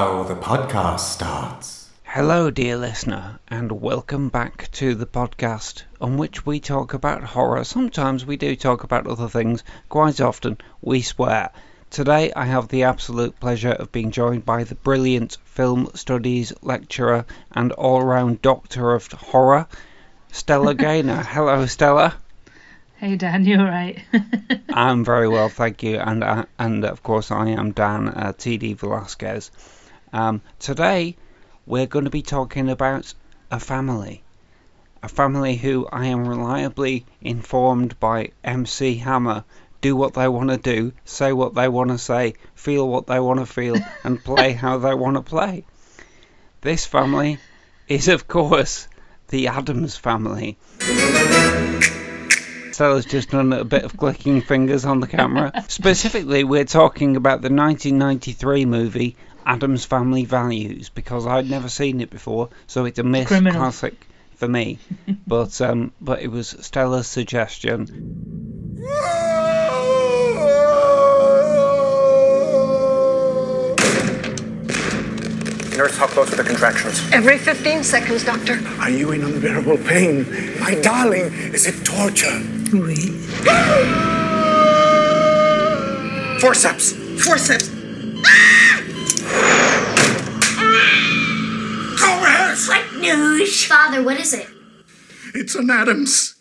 now the podcast starts. Hello, dear listener, and welcome back to the podcast on which we talk about horror. Sometimes we do talk about other things, quite often we swear. Today I have the absolute pleasure of being joined by the brilliant film studies lecturer and all round doctor of horror, Stella Gaynor. Hello, Stella. Hey Dan, you alright? I'm very well, thank you, and uh, and of course I am Dan uh, TD Velasquez. Um, today we're going to be talking about a family, a family who I am reliably informed by MC Hammer do what they want to do, say what they want to say, feel what they want to feel, and play how they want to play. This family is, of course, the Addams family. Stella's just done a bit of clicking fingers on the camera. Specifically, we're talking about the 1993 movie Addams Family Values because I'd never seen it before, so it's a miss Criminal. classic for me. but um, but it was Stella's suggestion. Nurse, how close are the contractions? Every 15 seconds, doctor. Are you in unbearable pain? My darling, is it torture? Oui. Forceps! Forceps. Go ahead! What news? Father, what is it? It's an Addams.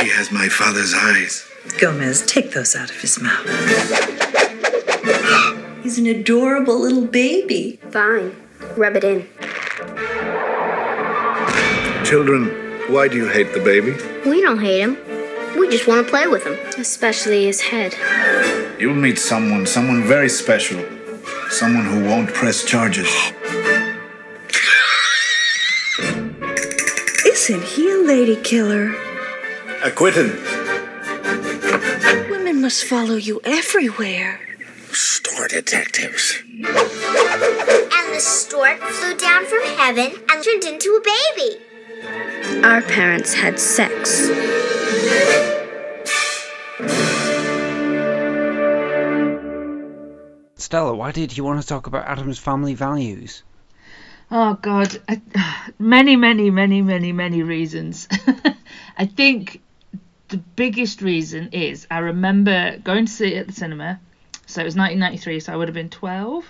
He has my father's eyes. Gomez, take those out of his mouth. He's an adorable little baby. Fine. Rub it in. Children, why do you hate the baby? We don't hate him. We just want to play with him. Especially his head. You'll meet someone, someone very special. Someone who won't press charges. Isn't he a lady killer? Acquitted. Women must follow you everywhere. Store detectives. And the stork flew down from heaven and turned into a baby. Our parents had sex. Stella, why did you want to talk about Addams Family Values? oh God, I, many, many, many, many, many reasons. I think the biggest reason is I remember going to see it at the cinema. So it was 1993, so I would have been 12.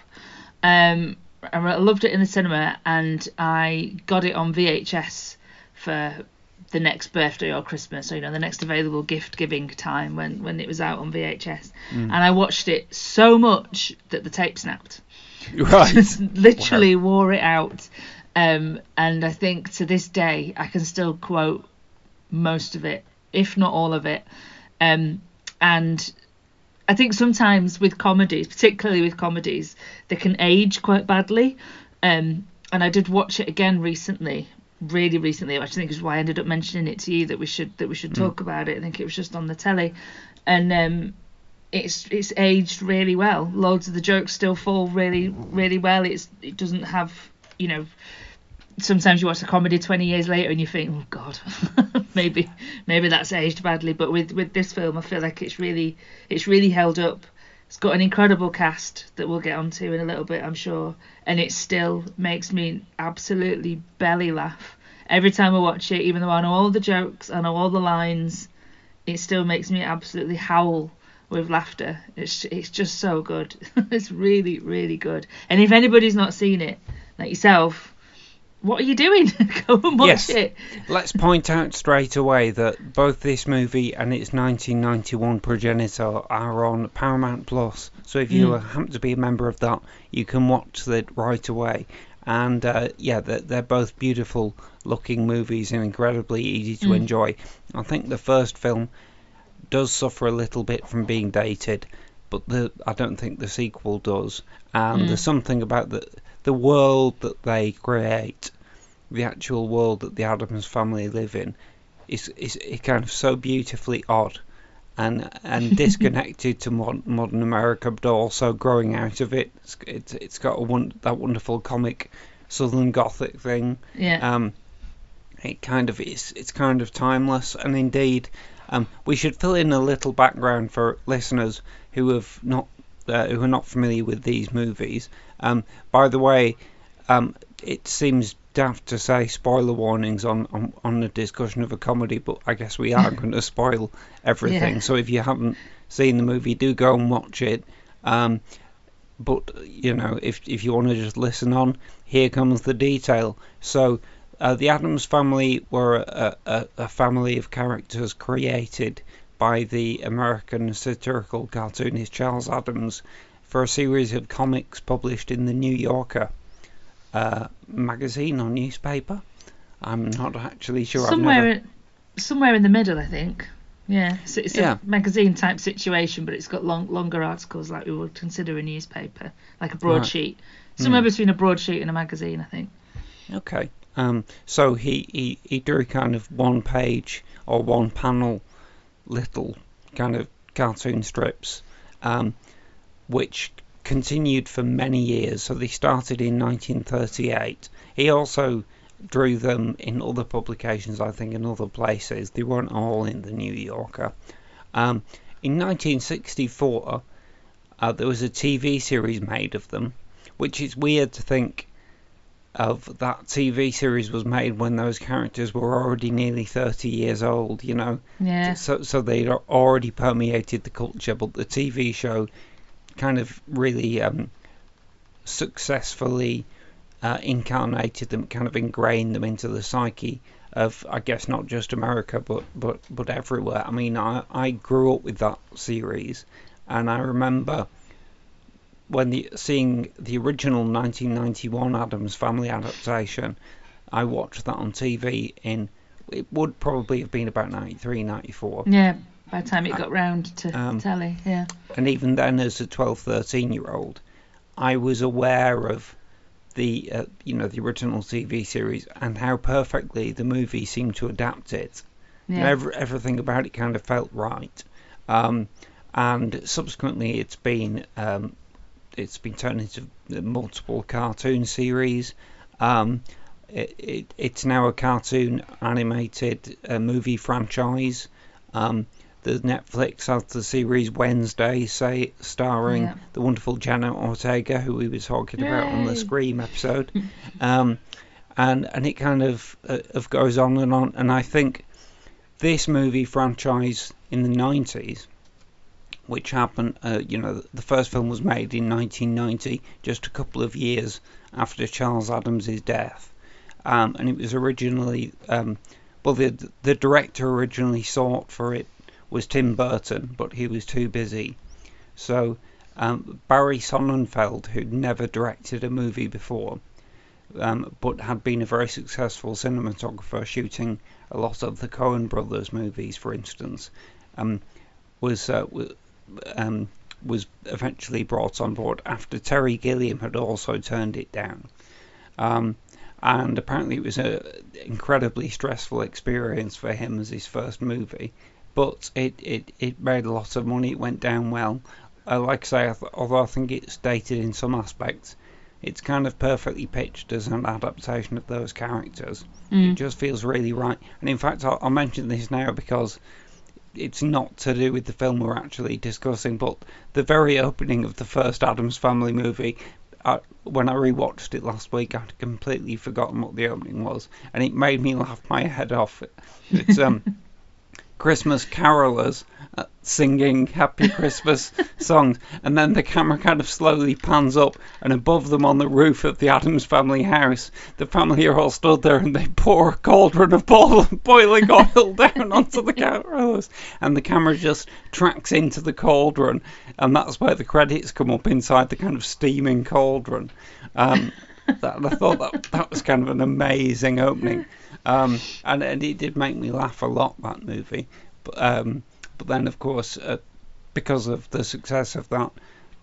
Um, I loved it in the cinema, and I got it on VHS for the next birthday or Christmas, or you know, the next available gift giving time when when it was out on VHS. And I watched it so much that the tape snapped. Right. Literally wore it out. Um, and I think to this day I can still quote most of it, if not all of it. Um, and I think sometimes with comedies, particularly with comedies, they can age quite badly. Um, and I did watch it again recently, really recently, which I think is why I ended up mentioning it to you that we should that we should talk about it. I think it was just on the telly, and um, it's it's aged really well. Loads of the jokes still fall really really well. It's it doesn't have you know. Sometimes you watch a comedy 20 years later and you think, oh god, maybe maybe that's aged badly. But with with this film, I feel like it's really it's really held up. It's got an incredible cast that we'll get onto in a little bit, I'm sure, and it still makes me absolutely belly laugh every time I watch it. Even though I know all the jokes, I know all the lines, it still makes me absolutely howl with laughter. It's it's just so good. it's really really good. And if anybody's not seen it, like yourself, what are you doing? Go and watch Yes. it. Let's point out straight away that both this movie and its 1991 progenitor are on Paramount Plus. So if you hmm. happen to be a member of that, you can watch it right away. And uh, yeah, they're, they're both beautiful looking movies and incredibly easy to hmm. enjoy. I think the first film does suffer a little bit from being dated, but the I don't think the sequel does. And there's hmm. something about the the world that they create, the actual world that the Addams family live in, is is, is kind of so beautifully odd. And and disconnected to modern, modern America, but also growing out of it. It's it's, it's got a one, that wonderful comic Southern Gothic thing. Yeah. Um, it kind of is. It's kind of timeless, and indeed, um, we should fill in a little background for listeners who have not uh, who are not familiar with these movies, um, by the way, um, it seems daft to say spoiler warnings on, on, on the discussion of a comedy, but I guess we are going to spoil everything. Yeah. So if you haven't seen the movie, do go and watch it. Um, but you know, if if you want to just listen on, here comes the detail. So. Uh, the Addams family were a, a, a family of characters created by the American satirical cartoonist Charles Addams for a series of comics published in the New Yorker uh, magazine or newspaper. I'm not actually sure. Somewhere, never- in- somewhere in the middle, I think. Yeah, so it's Yeah. a magazine type situation, but it's got long, longer articles like we would consider a newspaper, like a broadsheet. Somewhere between a broadsheet and a magazine, I think. Okay. Um, so he, he, he drew kind of one page or one panel little kind of cartoon strips, um, which continued for many years. So they started in 1938. He also drew them in other publications, I think, in other places. They weren't all in the New Yorker. Um, in 1964, uh, there was a TV series made of them, which is weird to think of that TV series was made when those characters were already nearly 30 years old, you know. Yeah. So so they'd already permeated the culture, but the TV show kind of really um, successfully uh, incarnated them, kind of ingrained them into the psyche of, I guess, not just America, but but but everywhere. I mean, I I grew up with that series, and I remember when the seeing the original 1991 Addams Family adaptation, I watched that on TV in it would probably have been about 93, 94. Yeah, by the time it got round to Um, telly, yeah. And even then, as a 12, 13 year old, I was aware of the uh, you know the original TV series and how perfectly the movie seemed to adapt it. Yeah. Every, everything about it kind of felt right. Um, and subsequently, it's been um, it's been turned into multiple cartoon series. Um, it, it, it's now a cartoon animated uh, movie franchise. Um, the Netflix has the series Wednesday, say starring Yeah. the wonderful Jenna Ortega, who we were talking about on the Scream episode, um, and and it kind of uh, of goes on and on. And I think this movie franchise in the 90s, which happened, uh, you know, the first film was made in 1990, just a couple of years after Charles Addams' death. Um, and it was originally, um, well, the, the director originally sought for it was Tim Burton, but he was too busy. So um, Barry Sonnenfeld, who'd never directed a movie before, um, but had been a very successful cinematographer shooting a lot of the Coen brothers movies, for instance, um, was uh, um, was eventually brought on board after Terry Gilliam had also turned it down. Um, and apparently it was an incredibly stressful experience for him as his first movie, but it, it, it made a lot of money. It went down well. Uh, like I say, I th- although I think it's dated in some aspects, it's kind of perfectly pitched as an adaptation of those characters. It just feels really right. And in fact, I'll, I'll mention this now because it's not to do with the film we're actually discussing, but the very opening of the first Addams Family movie. I, when I rewatched it last week, I'd completely forgotten what the opening was, and it made me laugh my head off. It's um, Christmas carolers uh, singing Happy Christmas songs, and then the camera kind of slowly pans up, and above them on the roof of the Addams family house, the family are all stood there, and they pour a cauldron of boiling oil down onto the carolers, and the camera just tracks into the cauldron, and that's where the credits come up inside the kind of steaming cauldron. Um, that, I thought that that was kind of an amazing opening, um, and, and it did make me laugh a lot that movie. But um, but then of course uh, because of the success of that,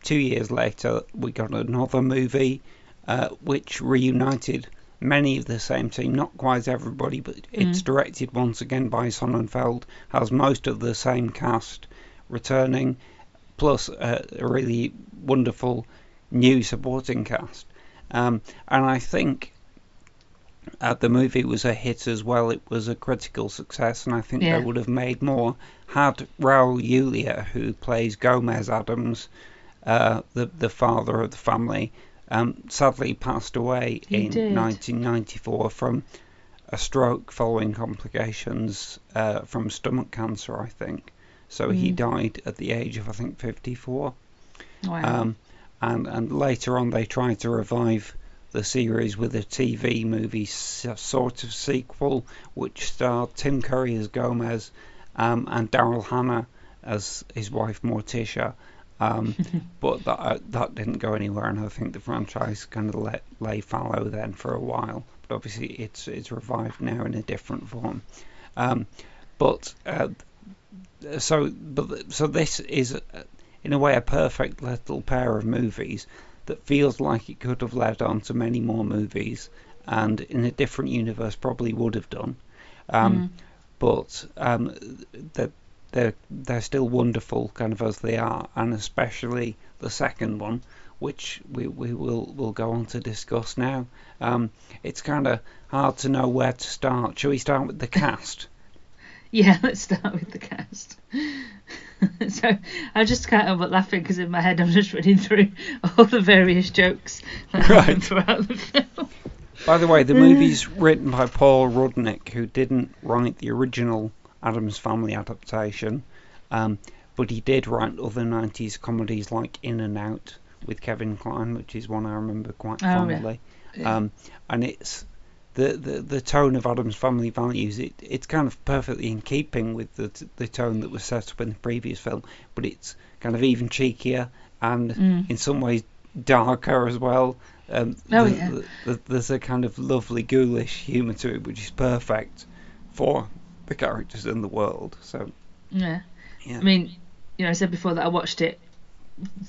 two years later we got another movie uh, which reunited many of the same team, not quite everybody, but it's directed once again by Sonnenfeld, has most of the same cast returning, plus uh, a really wonderful new supporting cast. Um, and I think uh, the movie was a hit as well. It was a critical success, and I think Yeah. they would have made more had Raul Julia, who plays Gomez Addams, uh, the the father of the family, um, sadly passed away He in did. 1994 from a stroke following complications uh, from stomach cancer, I think. So he Mm. died at the age of I think 54. Wow. Um, and and later on they tried to revive the series with a TV movie sort of sequel, which starred Tim Curry as Gomez um, and Daryl Hannah as his wife Morticia. Um, but that uh, that didn't go anywhere, and I think the franchise kind of let lay fallow then for a while. But obviously, it's it's revived now in a different form. Um, but uh, so but so this is uh, in a way a perfect little pair of movies that feels like it could have led on to many more movies and in a different universe probably would have done. Um, but um, they're, they're they're still wonderful kind of as they are and especially the second one which we, we will will go on to discuss now. Um, it's kind of hard to know where to start. Shall we start with the cast Yeah, let's start with the cast. so I just can't help but laughing because in my head I'm just running through all the various jokes that happen Right. throughout the film. By the way, the movie's written by Paul Rudnick, who didn't write the original Addams Family adaptation, um, but he did write other 90s comedies like In and Out with Kevin Kline, which is one I remember quite fondly. Oh, yeah. fondly. Um, and it's the, the the tone of Addams Family Values. It it's kind of perfectly in keeping with the the tone that was set up in the previous film, but it's kind of even cheekier and Mm. in some ways darker as well. Um, Oh, the- yeah. the- the- there's a kind of lovely ghoulish humour to it, which is perfect for the characters in the world. So Yeah. yeah, I mean, you know, I said before that I watched it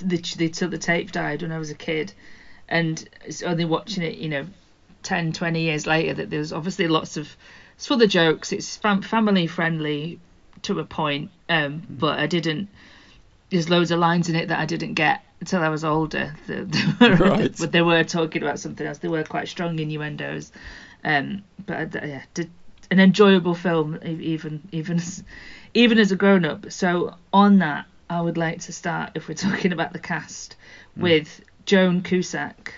literally till the tape died when I was a kid, and it's only watching it, you know, 10, 20 years later that there's obviously lots of it's for the jokes. It's fam- family friendly to a point, um, but I didn't. There's loads of lines in it that I didn't get until I was older. That they were, Right. but they were talking about something else. They were quite strong innuendos, um, but I- yeah, did, an enjoyable film even even as, even as a grown up. So on that, I would like to start if we're talking about the cast with Joan Cusack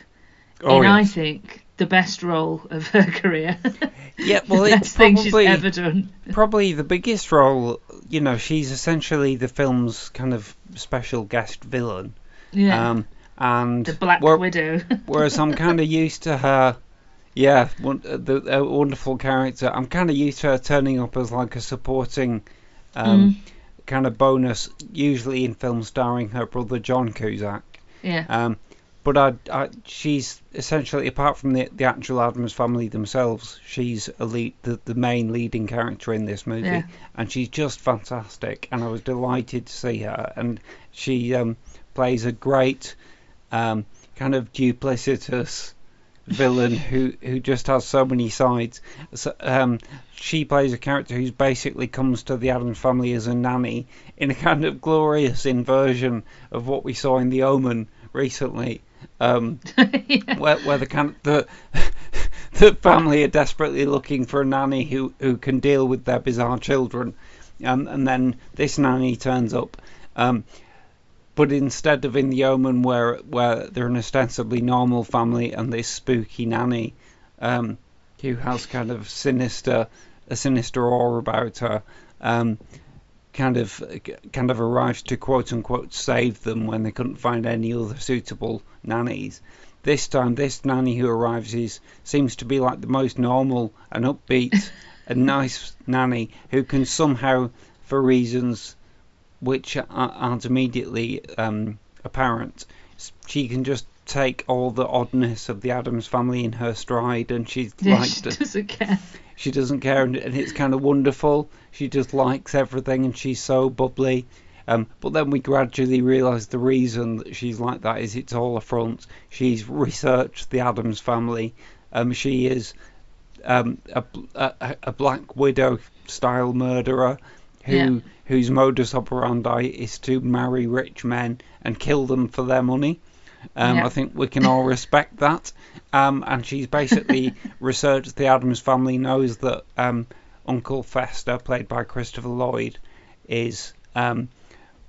oh in I think the best role of her career. yeah. Well, the it's best thing she's probably ever done. probably the biggest role. You know, she's essentially the film's kind of special guest villain. Yeah, Um, and the Black where- Widow. Whereas I'm kind of used to her, yeah, uh, the, a wonderful character. I'm kind of used to her turning up as like a supporting um, kind of bonus, usually in films starring her brother John Cusack. yeah, Um, but I, I, she's essentially, apart from the, the actual Addams family themselves, she's a lead, the, the main leading character in this movie, Yeah. and she's just fantastic. And I was delighted to see her, and she um, plays a great um, kind of duplicitous villain who who just has so many sides. So, um, she plays a character who's basically comes to the Addams family as a nanny in a kind of glorious inversion of what we saw in The Omen recently, um, where where the the the family are desperately looking for a nanny who who can deal with their bizarre children, um, and then this nanny turns up. Um, but instead of in the Omen, where where they're an ostensibly normal family and this spooky nanny, um, who has kind of sinister a sinister aura about her, um, kind of kind of arrives to quote unquote save them when they couldn't find any other suitable nannies. This time, this nanny who arrives is seems to be like the most normal and upbeat and nice nanny who can somehow, for reasons which aren't immediately um, apparent. She can just take all the oddness of the Addams family in her stride, and she's yeah like she doesn't care. She doesn't care, and, and it's kind of wonderful. She just likes everything, and she's so bubbly. Um, but then we gradually realise the reason that she's like that is it's all a front. She's researched the Addams family. Um, she is um, a, a, a Black Widow style murderer who Yeah. whose modus operandi is to marry rich men and kill them for their money. Um, Yeah. I think we can all respect that. Um, and she's basically researched the Addams family, knows that um, Uncle Fester, played by Christopher Lloyd, is um,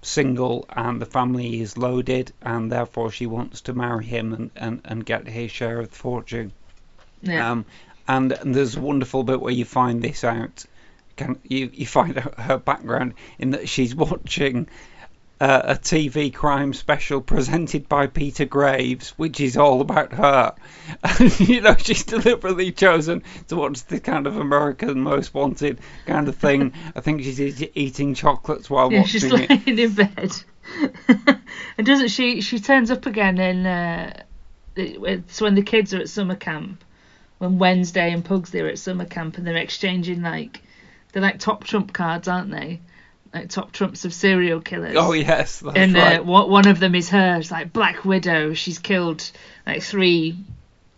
single and the family is loaded, and therefore she wants to marry him and, and, and get his share of the fortune. Yeah. Um, and, there's a wonderful bit where you find this out. Can you you find her, her background in that she's watching uh, a TV crime special presented by Peter Graves, which is all about her. And, you know, she's deliberately chosen to watch the kind of American Most Wanted kind of thing. I think she's e- eating chocolates while yeah, watching she's it. in bed. and doesn't she? She turns up again in. Uh, it's when the kids are at summer camp. When Wednesday and Pugsley are at summer camp and they're exchanging like, they're like top trump cards, aren't they? Like top trumps of serial killers. Oh yes, and right. uh, one of them is her. It's like Black Widow. She's killed like three.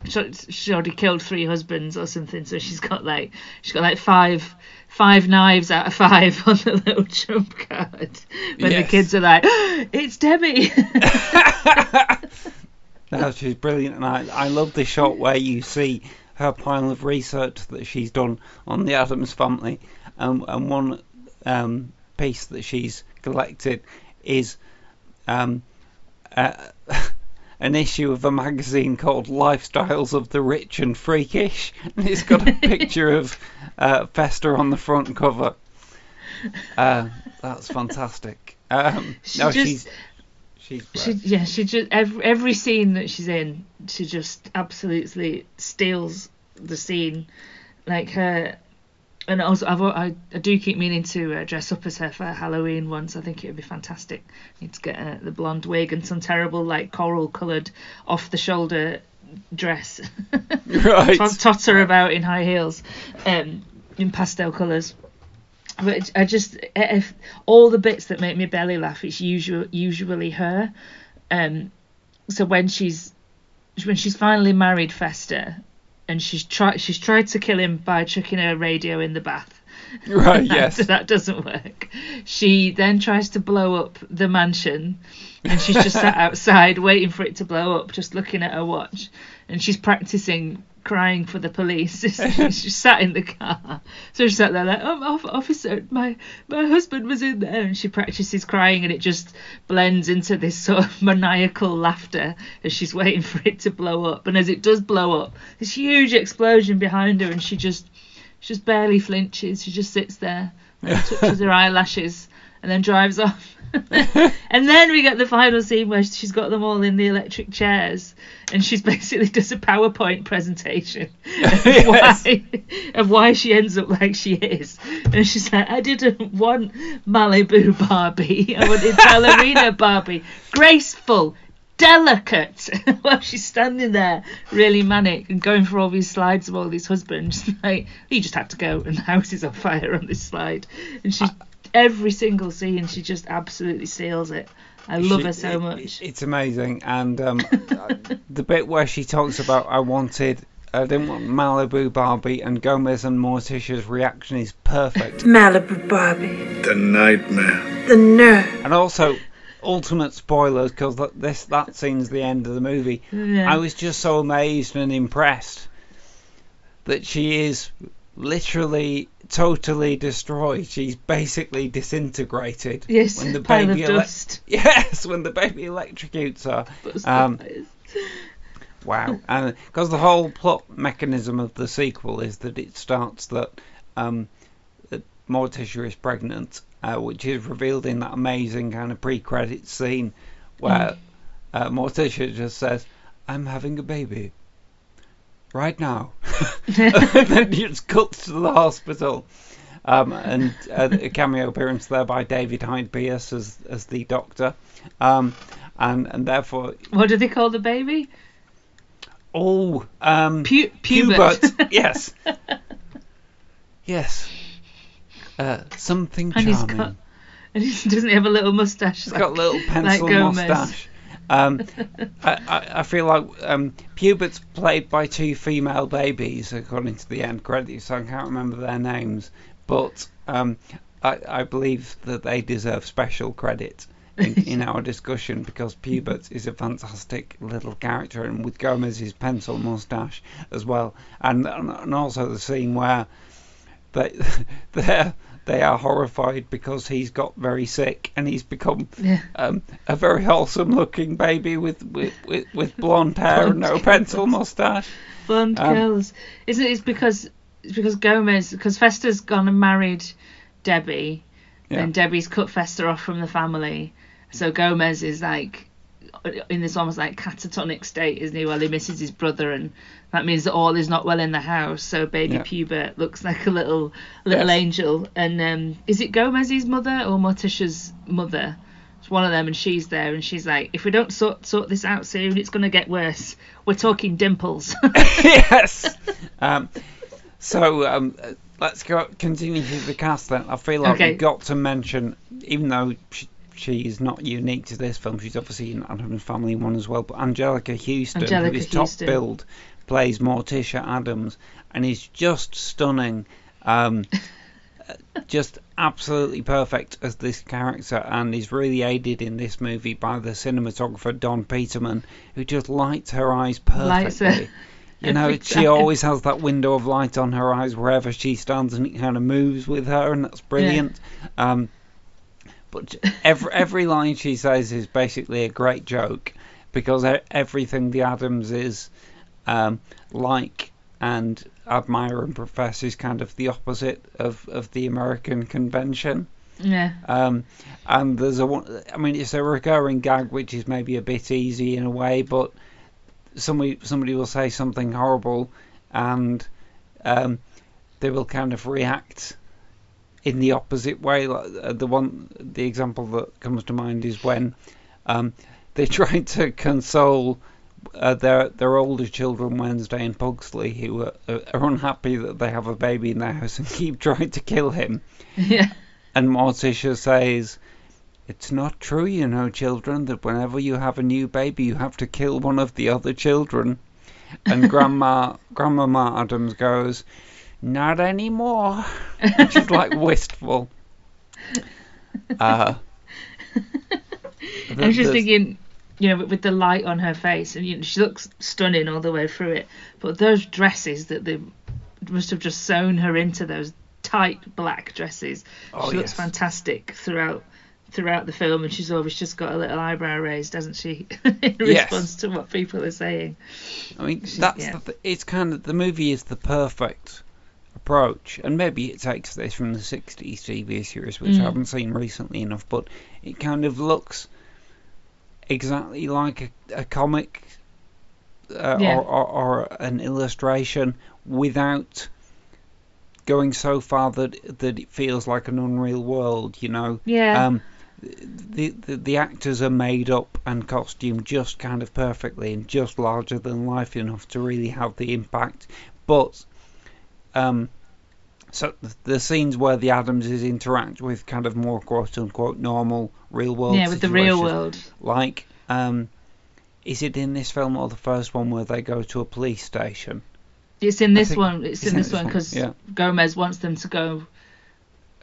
she- already killed three husbands or something. So she's got like she's got like five five knives out of five on the little trump card. When the kids are like, "It's Debbie." No, she's brilliant, and I, I love the shot where you see her pile of research that she's done on the Addams family, um, and one um, piece that she's collected is um, uh, an issue of a magazine called Lifestyles of the Rich and Freakish, and it's got a picture of uh, Fester on the front cover. Uh, that's fantastic. Um, She no, just- she's she's she yeah she just every every scene that she's in she just absolutely steals the scene like her and also I've, I, I do keep meaning to uh, dress up as her for Halloween once I think it would be fantastic need to get uh, the blonde wig and some terrible like coral coloured off the shoulder dress Right. tot- totter about in high heels um, in pastel colours but I just if all the bits that make me belly laugh, it's usual usually her. Um, so when she's when she's finally married Fester, and she's tried she's tried to kill him by chucking her radio in the bath. Right, That- yes. that doesn't work. She then tries to blow up the mansion, and she's just sat outside waiting for it to blow up, just looking at her watch, and she's practicing crying for the police. she sat in the car, so she sat there like, "Oh, officer, my my husband was in there," and she practices crying, and it just blends into this sort of maniacal laughter as she's waiting for it to blow up, and as it does blow up, this huge explosion behind her, and she just she just barely flinches. She just sits there and touches her eyelashes and then drives off. and then we get the final scene where she's got them all in the electric chairs and she's basically does a PowerPoint presentation of, Yes. why, of why she ends up like she is. And she's like, I didn't want Malibu Barbie. I wanted ballerina Barbie. Graceful, delicate while she's standing there really manic and going for all these slides of all these husbands like you just had to go and the house is on fire on this slide and she's every single scene she just absolutely seals it i love She- her so it- much It's amazing, and um, the bit where she talks about I wanted, I didn't want Malibu Barbie, and Gomez and Morticia's reaction is perfect, Malibu Barbie. The nightmare. The nerve. and also ultimate spoilers because this that scene's the end of the movie. Yeah. I was just so amazed and impressed that she is literally totally destroyed. She's basically disintegrated. yes when the baby ele- dust Yes, when the baby electrocutes her. Um. Wow, and because the whole plot mechanism of the sequel is that it starts that um, that Morticia is pregnant, uh, which is revealed in that amazing kind of pre-credit scene where uh, Morticia just says, "I'm having a baby." Right now, and then it's cut to the hospital, um, and uh, a cameo appearance there by David Hyde Pierce as as the doctor, um, and and therefore what do they call the baby Oh, um, Pu- pubert. yes, yes. Uh, something And he's got- and he doesn't have a little mustache He's got a little pencil Gomez. mustache. Um, I, I, I feel like um, Pubert's played by two female babies, according to the end credits. So I can't remember their names, but um, I, I believe that they deserve special credit in, in our discussion because Pubert is a fantastic little character, and with Gomez's pencil mustache as well, and and also the scene where they they they are horrified because he's got very sick and he's become Yeah. um, a very wholesome looking baby with with, with, with blonde hair and no pencil mustache. Blonde Um, girls. Isn't it? It's because it's because Gomez because Fester's gone and married Debbie, Yeah. and Debbie's cut Fester off from the family. So Gomez is like in this almost like catatonic state, isn't he? Well, he misses his brother, and that means that all is not well in the house. So baby Yeah. Pubert looks like a little little Yes. angel. And um, is it Gomez's mother or Morticia's mother? It's one of them, and she's there, and she's like, "If we don't sort sort this out soon, it's gonna get worse. We're talking dimples." yes. Um, so um, let's go continue through the cast then. I feel like Okay. we've got to mention, even though she, she is not unique to this film, she's obviously in Addams Family one as well. But Anjelica Huston, Anjelica who is top Huston. billed, plays Morticia Addams, and is just stunning. Um, just absolutely perfect as this character, and is really aided in this movie by the cinematographer Don Peterman, who just lights her eyes perfectly. You know, she always has that window of light on her eyes wherever she stands, and it kind of moves with her, and that's brilliant. Um, but every every line she says is basically a great joke because everything the Addams is um, like and admire and profess is kind of the opposite of, of the American convention. yeah. Um, and there's a I mean, it's a recurring gag which is maybe a bit easy in a way, but somebody somebody will say something horrible, and um, they will kind of react in the opposite way. Like uh, the one, the example that comes to mind is when um, they tried to console. Uh, their their older children Wednesday and Pugsley who are, are unhappy that they have a baby in their house and keep trying to kill him Yeah. and Morticia says, It's not true, you know, children, that whenever you have a new baby, you have to kill one of the other children. And Grandma, Grandmama Addams goes, Not anymore. Is like wistful. Uh, I was just there's- thinking, you know, with, the light on her face, and you know, she looks stunning all the way through it. But those dresses that they must have just sewn her into those tight black dresses. Oh, she looks yes. fantastic throughout throughout the film, and she's always just got a little eyebrow raised, doesn't she, in Yes. response to what people are saying. I mean, that's yeah. the it's kind of the movie is the perfect approach, and maybe it takes this from the '60s TV series, which I Mm. haven't seen recently enough, but it kind of looks exactly like a, a comic uh, Yeah. or, or, or an illustration without going so far that that it feels like an unreal world. You know, Yeah. um, the, the the actors are made up and costumed just kind of perfectly and just larger than life enough to really have the impact. But um, so the, the scenes where the Addamses interact with kind of more quote unquote normal real world yeah, with the real world. like um, is it in this film or the first one where they go to a police station? It's in this think one. It's it's in this one because yeah. Gomez wants them to go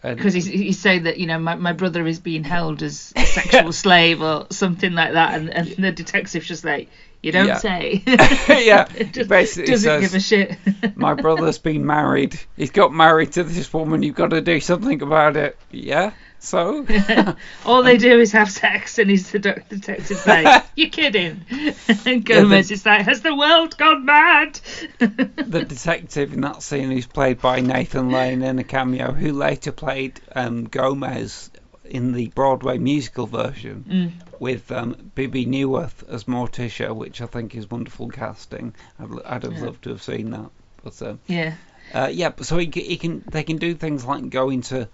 because he's, he's saying that you know my, my brother is being held as a sexual slave or something like that, and, and the detective's just like, you don't Yeah. say. yeah, It just basically doesn't says, give a shit. my brother's been married. He's got married to this woman. You've got to do something about it. Yeah. So. All they do is have sex, and he's the detective's like, "You're kidding." And Gomez is like, "Has the world gone mad?" the detective in that scene is played by Nathan Lane in a cameo, who later played um, Gomez in the Broadway musical version Mm. With um, Bebe Neuwirth as Morticia, which I think is wonderful casting. I'd, I'd have Yeah. loved to have seen that. But um, Yeah. uh, yeah, but so he, he can they can do things like go into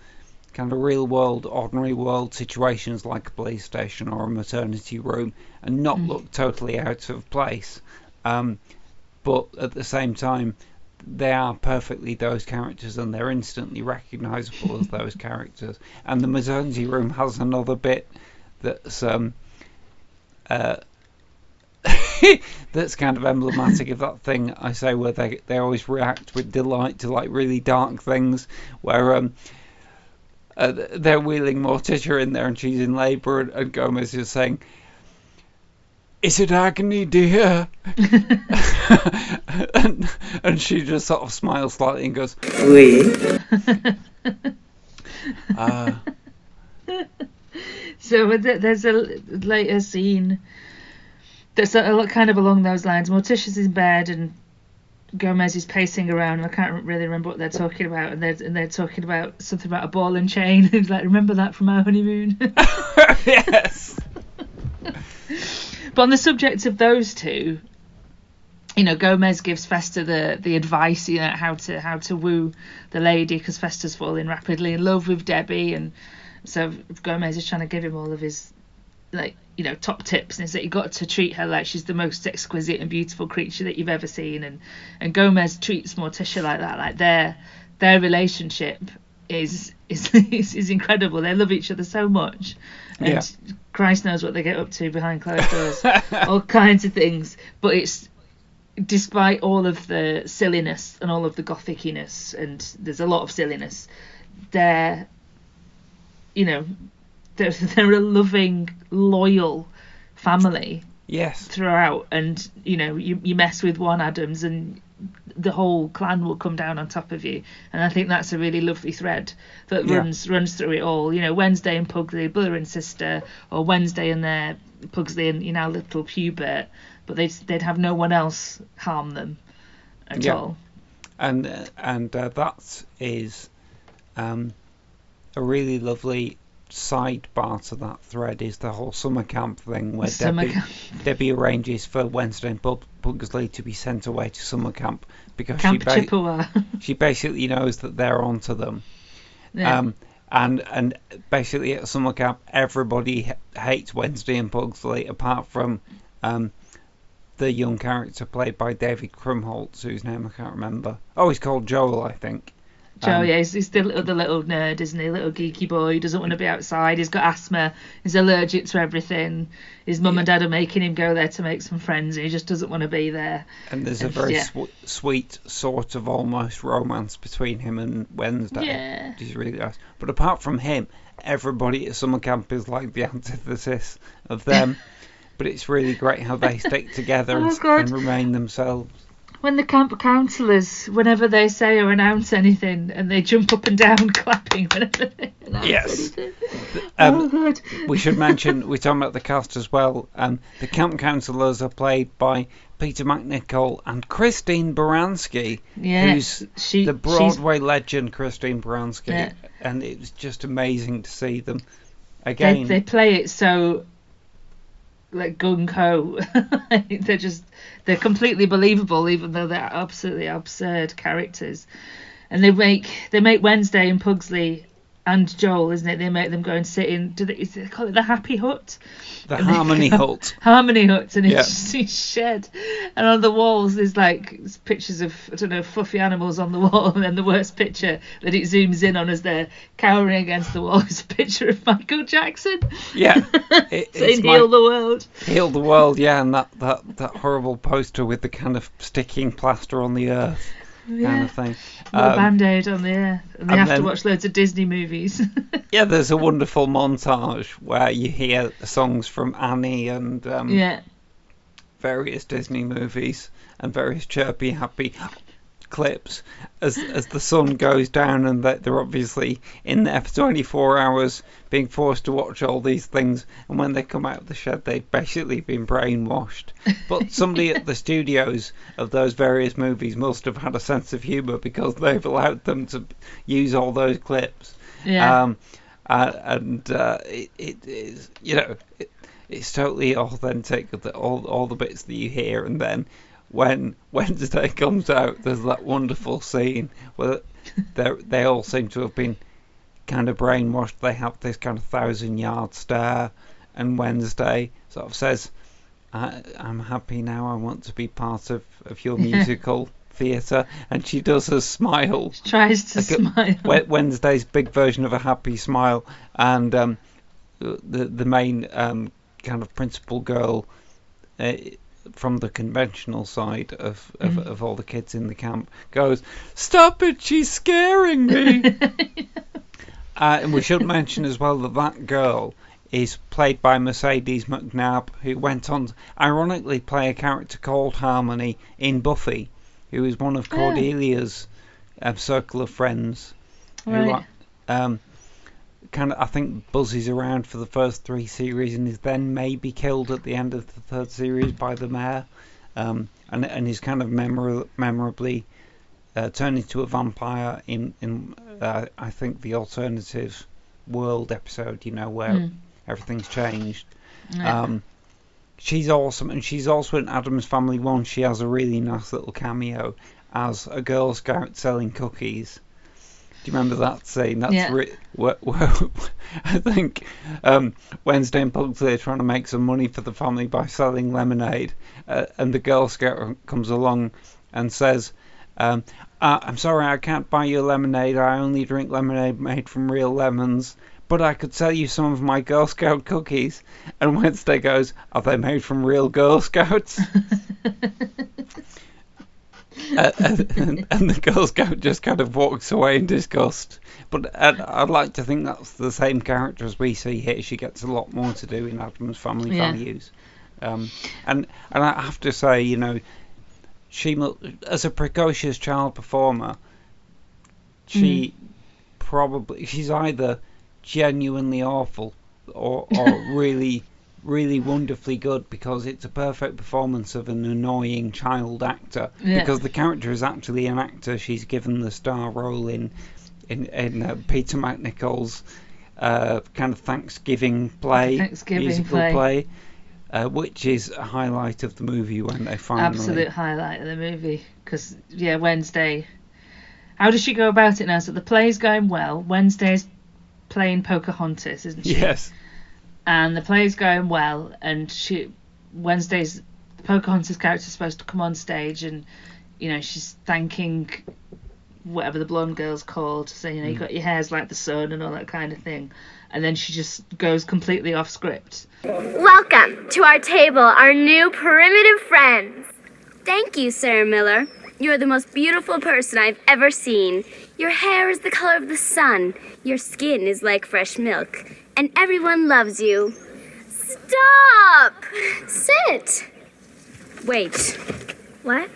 kind of real world, ordinary world situations like a police station or a maternity room and not Mm. look totally out of place. Um, but at the same time, they are perfectly those characters and they're instantly recognisable as those characters. And the maternity room has another bit that's um, uh, that's kind of emblematic of that thing I say where they they always react with delight to like really dark things where um uh, they're wheeling Morticia in there and she's in labour and, and Gomez is saying Is it agony, dear? and, and she just sort of smiles slightly and goes, Oui. uh, So there's a later scene that's a, kind of along those lines. Morticia's in bed and Gomez is pacing around. And I can't really remember what they're talking about, and they're and they're talking about something about a ball and chain. He's like, remember that from our honeymoon? yes. but on the subject of those two, you know, Gomez gives Fester the the advice, you know, how to how to woo the lady because Fester's falling rapidly in love with Debbie, and so Gomez is trying to give him all of his like you know top tips and is that you got to treat her like she's the most exquisite and beautiful creature that you've ever seen. And and Gomez treats Morticia like that. Like their their relationship is is is, is incredible. They love each other so much. And Yeah. Christ knows what they get up to behind closed doors. All kinds of things. But it's despite all of the silliness and all of the gothiciness and there's a lot of silliness they're you know they're, they're a loving loyal family Yes. throughout and you know you, you mess with one addams and the whole clan will come down on top of you and i think that's a really lovely thread that Yeah. runs runs through it all you know wednesday and pugsley brother and sister or wednesday and their pugsley and you know little pubert but they'd, they'd have no one else harm them at Yeah. all and uh, and uh, that is um, a really lovely sidebar to that thread is the whole summer camp thing where Summer Debbie camp. Debbie arranges for Wednesday and Pugsley to be sent away to summer camp because camp she ba- chippewa she basically knows that they're onto them. yeah. Um, and and basically at summer camp everybody h- hates Wednesday and Pugsley apart from um, the young character played by David Krumholtz whose name I can't remember. Oh, he's called Joel, I think. Joe, Um, yeah, he's, he's the little, the little nerd, isn't he? Little geeky boy. He doesn't want to be outside. He's got asthma. He's allergic to everything. His mum and dad are making him go there to make some friends, and he just doesn't want to be there. And there's a very yeah. sw- sweet sort of almost romance between him and Wednesday. Yeah. Which is really nice. But apart from him, everybody at summer camp is like the antithesis of them. but it's really great how they stick together Oh, and, and remain themselves. When the camp counsellors, whenever they say or announce anything, and they jump up and down clapping whenever they announce Yes. anything. Um, oh, God. we should mention we're talking about the cast as well. Um, the camp counselors are played by Peter MacNicol and Christine Baranski, Yeah, who's she- the Broadway legend Christine Baranski, Yeah. and it was just amazing to see them They, again. they play it so like gung ho. they're just they're completely believable, even though they're absolutely absurd characters. And they make they make Wednesday and Pugsley and Joel, isn't it? They make them go and sit in. Do they, is they call it the Happy Hut? the And Harmony go- Hut. Harmony Hut, and it's Yeah. just a shed. And on the walls, there's like pictures of I don't know fluffy animals on the wall, and then the worst picture that it zooms in on as they're cowering against the wall is a picture of Michael Jackson Yeah, it, saying it's my- "Heal the world." Heal the world, yeah, and that, that, that horrible poster with the kind of sticking plaster on the earth kind Yeah. of thing. Um, band-aid on the air, and they and have then- to watch loads of Disney movies. yeah, there's a wonderful montage where you hear songs from Annie and um, yeah, various Disney movies and various chirpy, happy clips as as the sun goes down and that they're obviously in there for 24 hours being forced to watch all these things and when they come out of the shed they've basically been brainwashed but somebody at the studios of those various movies must have had a sense of humor because they've allowed them to use all those clips yeah. um, uh, and uh, it, it is, you know, it, it's totally authentic. The, all all the bits that you hear, and then when Wednesday comes out, there's that wonderful scene where they they all seem to have been kind of brainwashed. They have this kind of thousand yard stare, and Wednesday sort of says, I, "I'm happy now. I want to be part of of your musical." Theatre, and she does a smile, She Tries to like smile. Wednesday's big version of a happy smile, and um, the the main um, kind of principal girl uh, from the conventional side of, of, Mm. of all the kids in the camp goes, "Stop it! She's scaring me." uh, and we should mention as well that that girl is played by Mercedes McNabb, who went on to ironically play a character called Harmony in Buffy, who is one of Oh. Cordelia's um, circle of friends. Who Right. um, kind of, I think, buzzes around for the first three series and is then maybe killed at the end of the third series by the mayor, um, and and is kind of memor- memorably uh, turned into a vampire in in uh, I think the alternative world episode. You know where Mm. everything's changed. Yeah. Um, she's awesome, and she's also in Addams Family One. She has a really nice little cameo as a Girl Scout selling cookies. Do you remember that scene? That's Yeah. re- where, where I think um, Wednesday and Pugsley are trying to make some money for the family by selling lemonade, uh, and the Girl Scout comes along and says, um, uh, "I'm sorry, I can't buy you lemonade. I only drink lemonade made from real lemons." But I could sell you some of my Girl Scout cookies. And Wednesday goes, Are they made from real Girl Scouts? and, and the Girl Scout just kind of walks away in disgust. But I'd like to think that's the same character as we see here. She gets a lot more to do in Addams Family Yeah. Values. Um, and and I have to say, you know, she as a precocious child performer, she probably she's either genuinely awful or or really really wonderfully good because it's a perfect performance of an annoying child actor Yeah. because the character is actually an actor she's given the star role in in, in uh, Peter MacNicol's uh, kind of Thanksgiving play Thanksgiving musical play. play uh, which is a highlight of the movie when they finally Absolute highlight of the movie. Because, yeah, Wednesday. How does she go about it now? So the play's going well. Wednesday's playing Pocahontas, isn't she? yes And the play's going well. And she Wednesday's. Pocahontas character is supposed to come on stage and, you know, she's thanking whatever the blonde girl's called, saying, you know, you mm. got your hairs like the sun and all that kind of thing. And then she just goes completely off script. Welcome to our table, our new primitive friends. Thank you, Sarah Miller. You're the most beautiful person I've ever seen. Your hair is the color of the sun. Your skin is like fresh milk. And everyone loves you. Stop! Sit! Wait. What?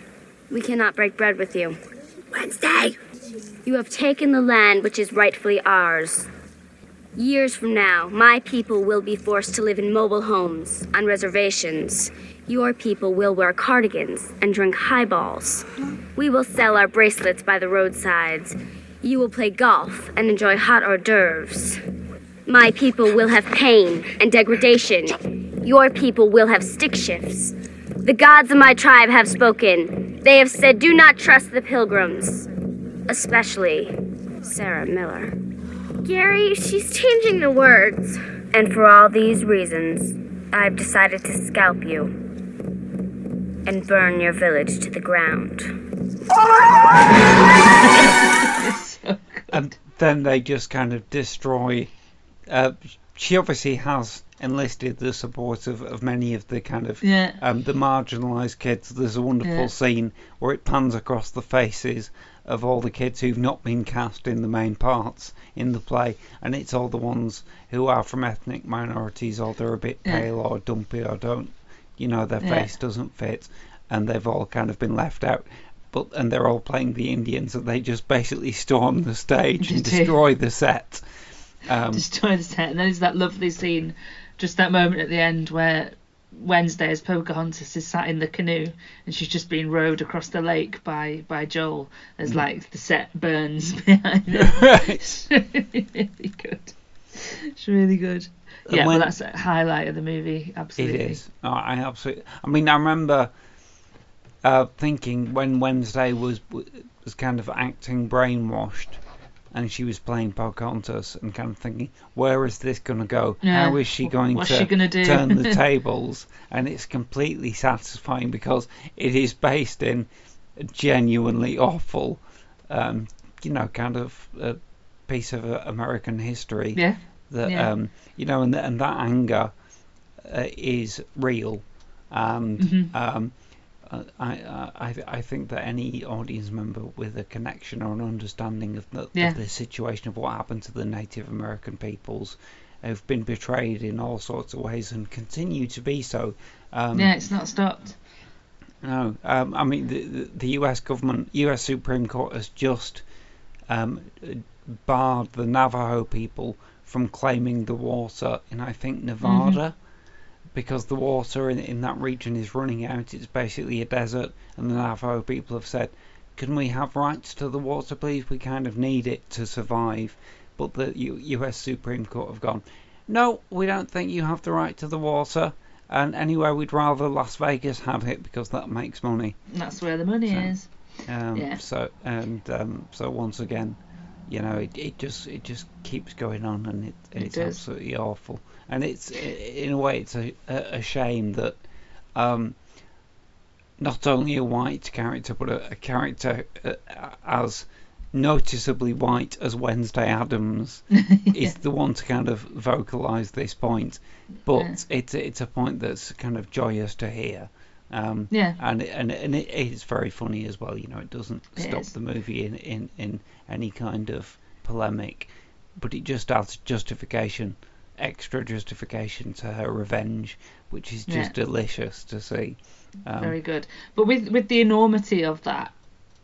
We cannot break bread with you. Wednesday! You have taken the land which is rightfully ours. Years from now, my people will be forced to live in mobile homes, on reservations. Your people will wear cardigans and drink highballs. We will sell our bracelets by the roadsides. You will play golf and enjoy hot hors d'oeuvres. My people will have pain and degradation. Your people will have stick shifts. The gods of my tribe have spoken. They have said, do not trust the pilgrims, especially Sarah Miller. Gary, she's changing the words. And for all these reasons, I've decided to scalp you and burn your village to the ground. and then they just kind of destroy. Uh, she obviously has enlisted the support of, of many of the kind of Yeah. um, the marginalised kids. There's a wonderful Yeah. scene where it pans across the faces of all the kids who've not been cast in the main parts in the play, and it's all the ones who are from ethnic minorities or they're a bit Yeah. pale or dumpy or don't, you know, their face doesn't fit, and they've all kind of been left out. But and they're all playing the Indians, and they just basically storm the stage and destroy the set. Um, destroy the set. And then there's that lovely scene, just that moment at the end where Wednesday, as Pocahontas, is sat in the canoe and she's just being rowed across the lake by by Joel. As like the set burns behind her. it's really good. It's really good. And Yeah, well, that's a highlight of the movie. Absolutely. It is. Oh, I absolutely. I mean, I remember uh, thinking when Wednesday was was kind of acting brainwashed, and she was playing Pocahontas, and kind of thinking, where is this going to go? Yeah. How is she going what's to she gonna do? turn the tables? And it's completely satisfying because it is based in genuinely awful, um, you know, kind of a piece of uh, American history Yeah. that Yeah. um, you know, and, and that anger uh, is real, and Mhm. um, uh, I, I I I think that any audience member with a connection or an understanding of the, Yeah. of the situation of what happened to the Native American peoples have been betrayed in all sorts of ways and continue to be so. Um, yeah, it's not stopped. No, um, I mean the, the the U.S. government, U.S. Supreme Court has just um, barred the Navajo people from claiming the water in I think Nevada because the water in, in that region is running out. It's basically a desert, and the Navajo people have said, "Can we have rights to the water, please? We kind of need it to survive." But the U- U.S. Supreme Court have gone, "No, we don't think you have the right to the water." And anyway, we'd rather Las Vegas have it because that makes money. That's where the money So- is. Um, Yeah. So and um, so once again, you know, it, it just it just keeps going on, and it, It it's does. absolutely awful. And it's in a way, it's a, a shame that um, not only a white character, but a, a character uh, as noticeably white as Wednesday Addams is the one to kind of vocalize this point. But Yeah. it's it's a point that's kind of joyous to hear. Um, Yeah. and and and it is very funny as well. You know, it doesn't It stop is. the movie in, in in any kind of polemic, but it just adds justification, extra justification to her revenge, which is just Yeah. delicious to see. Um, Very good. But with with the enormity of that,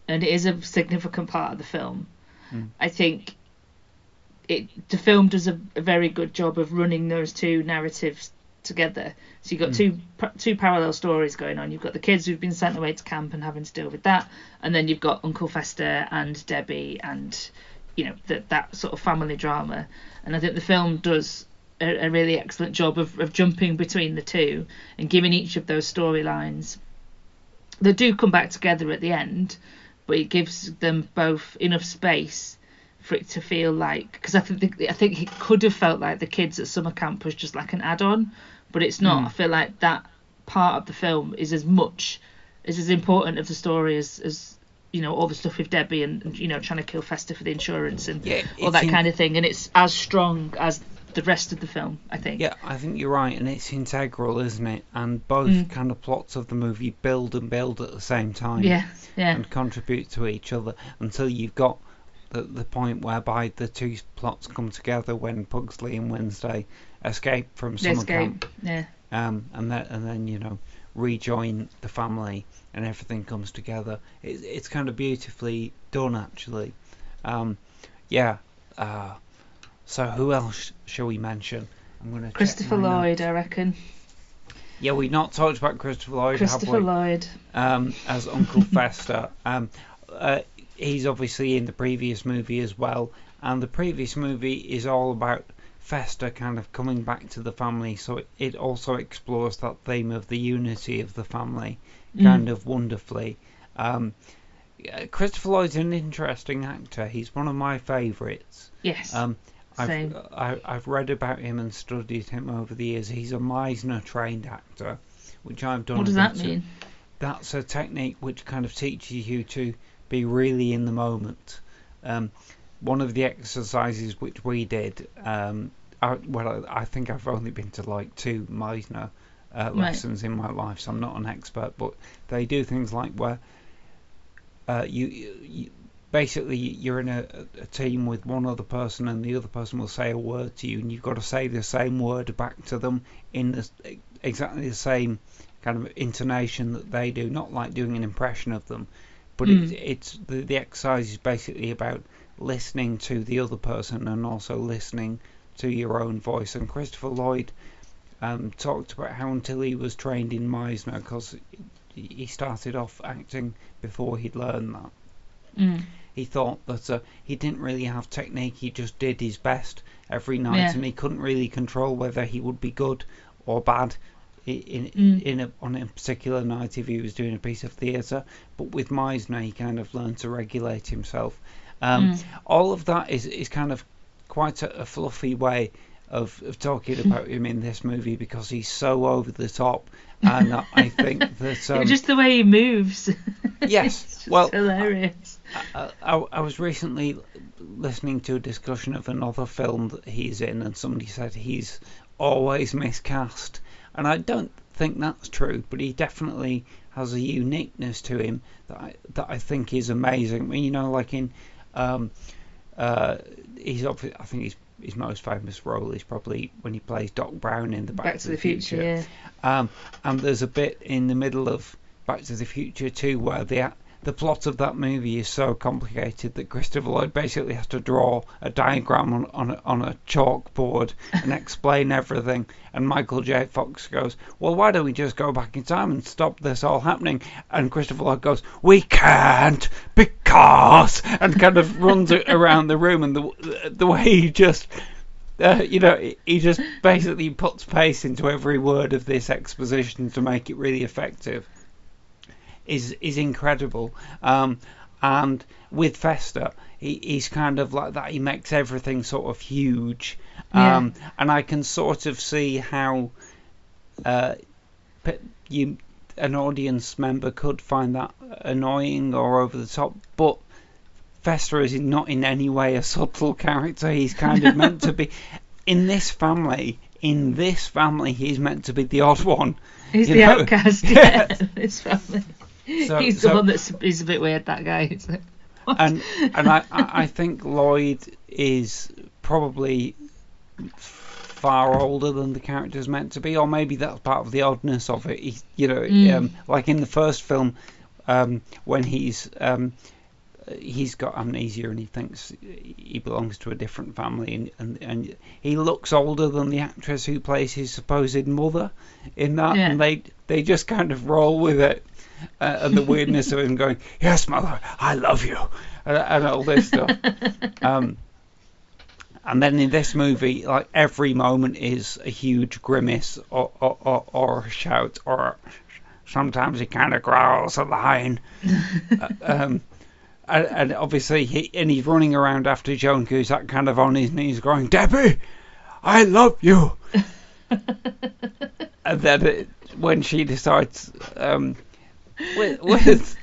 and it is a significant part of the film, Mm. I think it the film does a, a very good job of running those two narratives together. So you've got Mm. two two parallel stories going on. You've got the kids who've been sent away to camp and having to deal with that, and then you've got Uncle Fester and Debbie and you know that that sort of family drama. And I think the film does a, a really excellent job of, of jumping between the two and giving each of those storylines they do come back together at the end, but it gives them both enough space for it to feel like because I think I think it could have felt like the kids at summer camp was just like an add-on, but it's not. Mm. I feel like that part of the film is as much is as important of the story as as you know all the stuff with Debbie and, and you know trying to kill Fester for the insurance and Yeah, all that in- kind of thing, and it's as strong as the rest of the film. I think. Yeah, I think you're right, and it's integral, isn't it? And both Mm. kind of plots of the movie build and build at the same time. Yeah. Yeah. And contribute to each other until you've got the, the point whereby the two plots come together when Pugsley and Wednesday escape from summer escape. camp. Yeah. Um, and then and then you know rejoin the family and everything comes together. It's it's kind of beautifully done actually. Um, yeah. Uh, so who else shall we mention? I'm gonna Christopher Lloyd, notes. I reckon. Yeah, we've not talked about Christopher Lloyd, have Christopher? Lloyd. Um, as Uncle Fester. Um, uh, he's obviously in the previous movie as well, and the previous movie is all about Fester kind of coming back to the family. So it, it also explores that theme of the unity of the family, Mm. kind of wonderfully. Um, Christopher Lloyd's an interesting actor. He's one of my favourites. Yes. Um, Same. I've, I, I've read about him and studied him over the years. He's a Meisner trained actor, which I've done. What does that mean? That's a technique which kind of teaches you to be really in the moment. Um, one of the exercises which we did, um, I, well, I, think I've only been to like two Meisner uh, Right. lessons in my life, so I'm not an expert, but they do things like where uh, you, you basically you're in a, a team with one other person and the other person will say a word to you and you've got to say the same word back to them in the, exactly the same kind of intonation that they do not like doing an impression of them but Mm. it, it's the, the exercise is basically about listening to the other person and also listening to your own voice and Christopher Lloyd um, talked about how until he was trained in Meisner because he started off acting before he'd learned that Mm. he thought that uh, he didn't really have technique. He just did his best every night, Yeah. and he couldn't really control whether he would be good or bad in Mm. in a, on a particular night if he was doing a piece of theatre. But with Meisner, he kind of learned to regulate himself. Um, Mm. All of that is is kind of quite a, a fluffy way of, of talking about him in this movie because he's so over the top, and I, think that um, just the way he moves. Yes, well, hilarious. I, I, I was recently listening to a discussion of another film that he's in, and somebody said he's always miscast, and I don't think that's true, but he definitely has a uniqueness to him that I, that I think is amazing. I mean, you know, like in, um, uh, he's obviously, I think he's his most famous role is probably when he plays Doc Brown in the Back, Back to the Future, yeah. Um, and there's a bit in the middle of Back to the Future too where the the plot of that movie is so complicated that Christopher Lloyd basically has to draw a diagram on, on, a, on a chalkboard and explain everything. And Michael J. Fox goes, Well, why don't we just go back in time and stop this all happening? And Christopher Lloyd goes, We can't because, and kind of runs around the room. And the, the way he just. Uh, you know, he just basically puts pace into every word of this exposition to make it really effective is is incredible. Um, and with Fester, he, he's kind of like that. He makes everything sort of huge, um, and I can sort of see how uh, you an audience member could find that annoying or over the top, but. Fester is not in any way a subtle character. He's kind of meant to be in this family. In this family, he's meant to be the odd one. He's the know? outcast. Yeah, in this family. So- he's the so- one that's he's a bit weird. That guy. It's like, what? and and I, I think Lloyd is probably far older than the character's meant to be, or maybe that's part of the oddness of it. He, you know, Mm. um, like in the first film, um, when he's um, he's got amnesia and he thinks he belongs to a different family, and, and, and he looks older than the actress who plays his supposed mother in that, Yeah. and they they just kind of roll with it. Uh, and the weirdness of him going, "Yes, mother, I love you," and, and all this stuff. Um, and then in this movie, like every moment is a huge grimace or or, or, or a shout, or sometimes he kind of growls a line. Uh, um, and, and obviously, he and he's running around after Joan Cusack, kind of on his knees, going, "Debbie, I love you." and then it, when she decides, um, with with,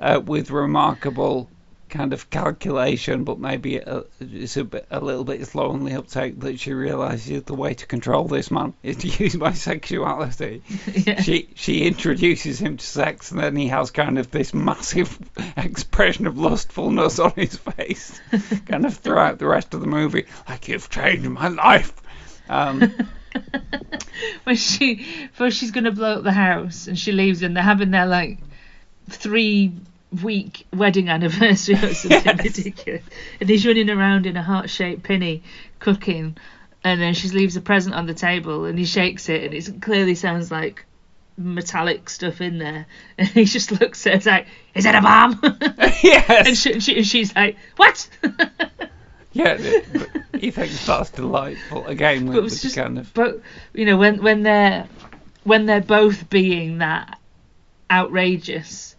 uh, with remarkable kind of calculation, but maybe a, it's a bit a little bit slow on the uptake that she realizes the way to control this man is to use my sexuality. Yeah. She she introduces him to sex, and then he has kind of this massive expression of lustfulness on his face, kind of throughout the rest of the movie, like you've changed my life. Um, when she first she's gonna blow up the house and she leaves and they're having their like three week wedding anniversary or something Yes. ridiculous and he's running around in a heart shaped penny cooking and then she leaves a present on the table and he shakes it and it clearly sounds like metallic stuff in there and he just looks at her it's like is that a bomb yes. and, she, she, and she's like what Yeah, he thinks that's delightful. Again, but it was just kind of but you know when when they're when they're both being that outrageous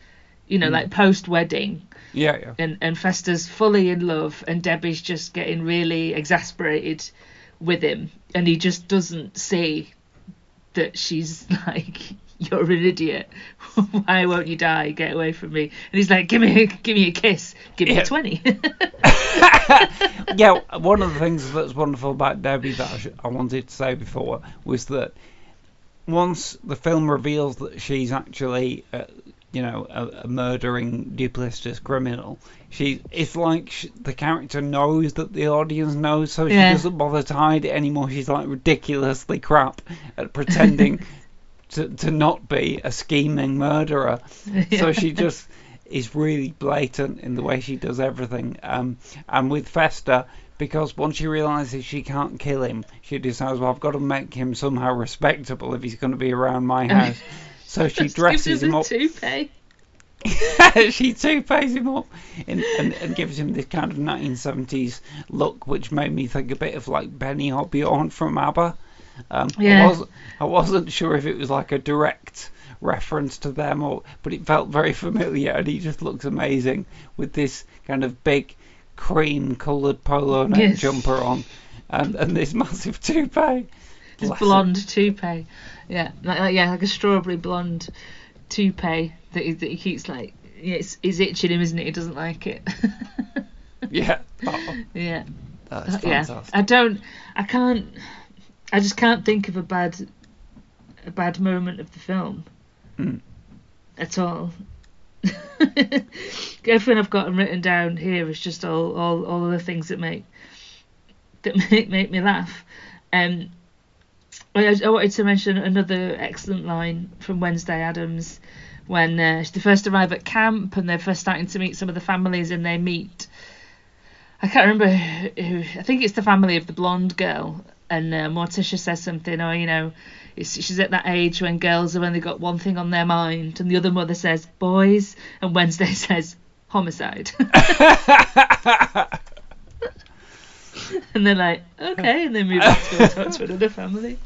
you know hmm. like post wedding yeah, yeah, and and Fester's fully in love and Debbie's just getting really exasperated with him and he just doesn't see that she's like you're an idiot why won't you die get away from me and he's like give me a, give me a kiss give me Yeah. a 20 yeah. One of the things that's wonderful about Debbie that I, sh- I wanted to say before was that once the film reveals that she's actually, uh, you know, a, a murdering, duplicitous criminal, she it's like sh the character knows that the audience knows, so she Yeah. doesn't bother to hide it anymore. She's like ridiculously crap at pretending to to not be a scheming murderer. So she just is really blatant in the way she does everything. Um, and with Fester, because once she realizes she can't kill him, she decides, well, I've got to make him somehow respectable if he's going to be around my house. So she dresses him up. toupee. she toupees him up and, and, and gives him this kind of 1970s look, which made me think a bit of like Benny or Bjorn from ABBA. Um, Yeah. I, wasn't, I wasn't sure if it was like a direct reference to them, or but it felt very familiar, and he just looks amazing with this kind of big cream-coloured polo neck Yes. jumper on, and, and this massive toupee. This Bless blonde toupee. Yeah, like, like- yeah, like a strawberry blonde toupee that he, that he keeps like. Yeah, it's, it's itching him, isn't it? He doesn't like it. Yeah, oh, yeah, that's Uh, yeah. fantastic. I don't. I can't. I just can't think of a bad, a bad moment of the film. Mm. At all. Everything I've got written down here is just all, all, all of the things that make that make make me laugh. Um, I, I wanted to mention another excellent line from Wednesday Addams when uh, they first arrive at camp and they're first starting to meet some of the families and they meet. I can't remember who. who I think it's the family of the blonde girl, and uh, Morticia says something, or you know, it's, she's at that age when girls have only got one thing on their mind, and the other mother says boys, and Wednesday says homicide. and they're like, okay, and they move on to go talk to another family.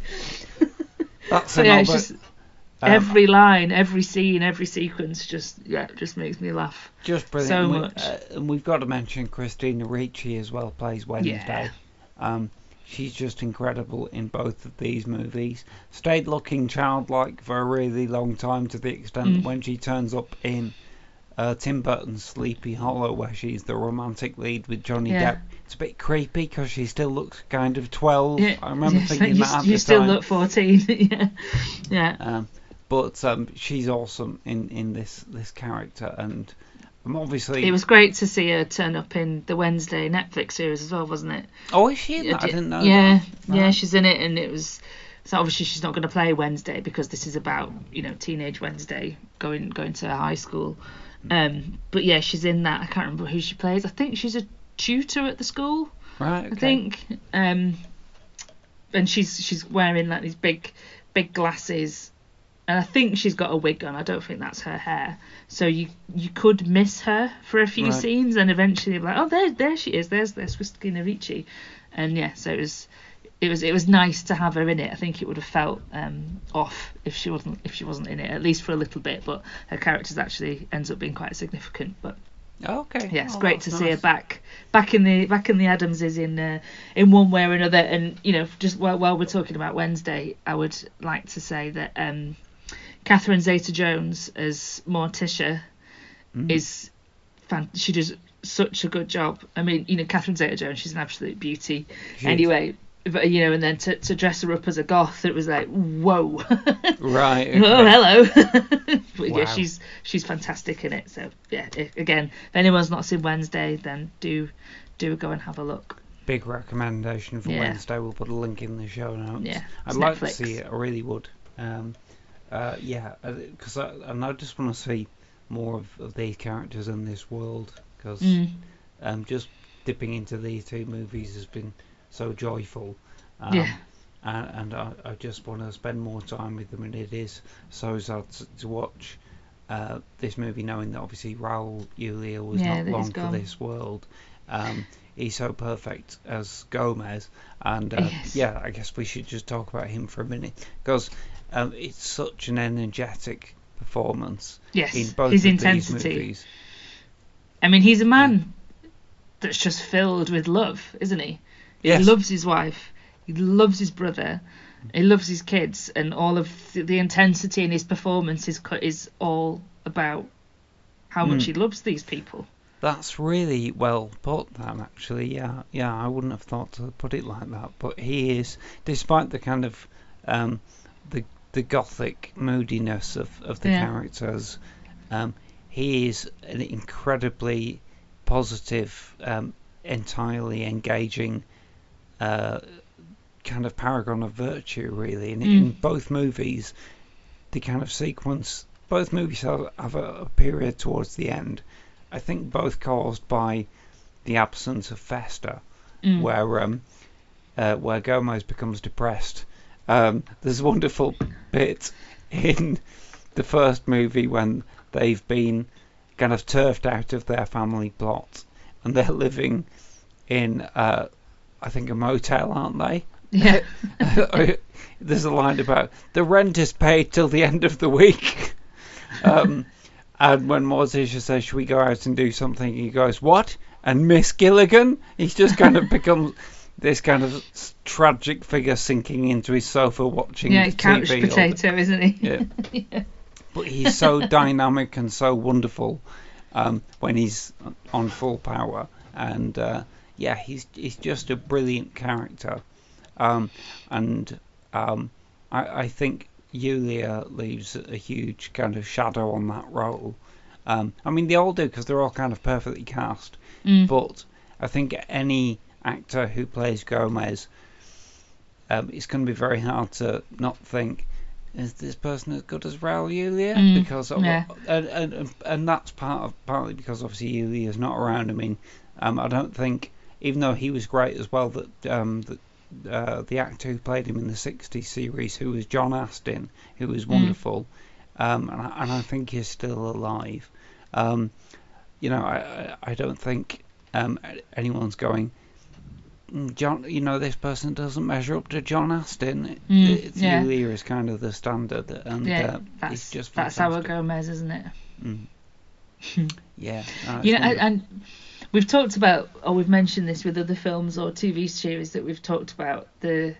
That's So yeah, it's just um, every line, every scene, every sequence just yeah, just makes me laugh. Just brilliant. So And we- much. uh, and we've got to mention Christina Ricci as well plays Wednesday. Yeah. Um, she's just incredible in both of these movies. Stayed looking childlike for a really long time to the extent Mm. that when she turns up in uh, Tim Burton's Sleepy Hollow, where she's the romantic lead with Johnny Yeah. Depp, it's a bit creepy because she still looks kind of 12. Yeah, I remember yeah, thinking that you, you still time. look 14. yeah, yeah. Um, but um, she's awesome in, in this this character, and obviously. It was great to see her turn up in the Wednesday Netflix series as well, wasn't it? Oh, is she in that? I didn't know. Yeah, that. yeah, she's in it, and it was. So obviously she's not going to play Wednesday because this is about you know teenage Wednesday going going to high school. Um, but yeah, she's in that. I can't remember who she plays. I think she's a tutor at the school. Right. Okay. I think. Um, and she's she's wearing like these big big glasses, and I think she's got a wig on. I don't think that's her hair. So you you could miss her for a few Right. scenes, and eventually be like, oh, there there she is. There's there's Christina Ricci, and yeah, so it was. It was it was nice to have her in it. I think it would have felt um, off if she wasn't if she wasn't in it at least for a little bit. But her character's actually ends up being quite significant. But Okay. yeah, it's Oh, great to that's see her back back in the back in the Addamses in uh, in one way or another. And you know, just while, while we're talking about Wednesday, I would like to say that um, Catherine Zeta-Jones as Morticia Mm. is fan- she does such a good job. I mean, you know, Catherine Zeta-Jones, she's an absolute beauty. She is. anyway. But you know, and then to, to dress her up as a goth, it was like, whoa, Right. oh hello. but yeah, she's she's fantastic in it. So yeah, if, again, if anyone's not seen Wednesday, then do do go and have a look. Big recommendation for Yeah. Wednesday. We'll put a link in the show notes. Yeah, I'd it's like to see it. I really would. Um, uh, yeah, because I, and I just want to see more of, of these characters in this world because Mm. um, just dipping into these two movies has been so joyful. Um, Yeah. And, and I, I just want to spend more time with them, and it is so sad to, to watch uh, this movie, knowing that obviously Raul Julia was Yeah, not long for this world. Um, he's so perfect as Gomez, and uh, Yes. yeah, I guess we should just talk about him for a minute because um, it's such an energetic performance Yes, in both his of intensity. these movies. I mean, he's a man that's just filled with love, isn't he? Yes. He loves his wife. He loves his brother. He loves his kids, and all of the, the intensity in his performance is is all about how much Mm. he loves these people. That's really well put, that actually. Yeah, yeah. I wouldn't have thought to put it like that, but he is, despite the kind of um, the the gothic moodiness of of the Yeah. characters, um, he is an incredibly positive, um, entirely engaging. Uh, kind of paragon of virtue, really. And in Mm. both movies, the kind of sequence, both movies have, have a, a period towards the end. I think both caused by the absence of Fester, Mm. where um, uh, where Gomez becomes depressed. Um, there's a wonderful bit in the first movie when they've been kind of turfed out of their family plot and they're living in, uh, I think, a motel, aren't they? Yeah. There's a line about the rent is paid till the end of the week. Um, and when Morticia says, "Should we go out and do something?" he goes, "What?" And Miss Gilligan, he's just kind of become this kind of tragic figure sinking into his sofa watching yeah, the couch TV. the- potato, isn't he? Yeah. Yeah. But he's so dynamic and so wonderful um, when he's on full power, and uh, yeah, he's he's just a brilliant character, um, and um, I, I think Julia leaves a huge kind of shadow on that role. Um, I mean, they all do because they're all kind of perfectly cast, Mm. but I think any actor who plays Gomez, um, it's going to be very hard to not think. Is this person as good as Raul Julia? Mm, because of, yeah. and, and and that's part of partly because obviously Julia's not around. I mean, um, I don't think even though he was great as well that um, that uh, the actor who played him in the '60s series, who was John Astin, who was wonderful, um, and, I, and I think he's still alive. Um, you know, I I I don't think um, anyone's going. "Mm, John, you know, this person doesn't measure up to John Astin. Mm, it's yeah. Julia is kind of the standard, and yeah, uh, that's it's just that's our fantastic. Gomez, isn't it? Yeah, no, you know, and, and we've talked about, or we've mentioned this with other films or TV series that we've talked about the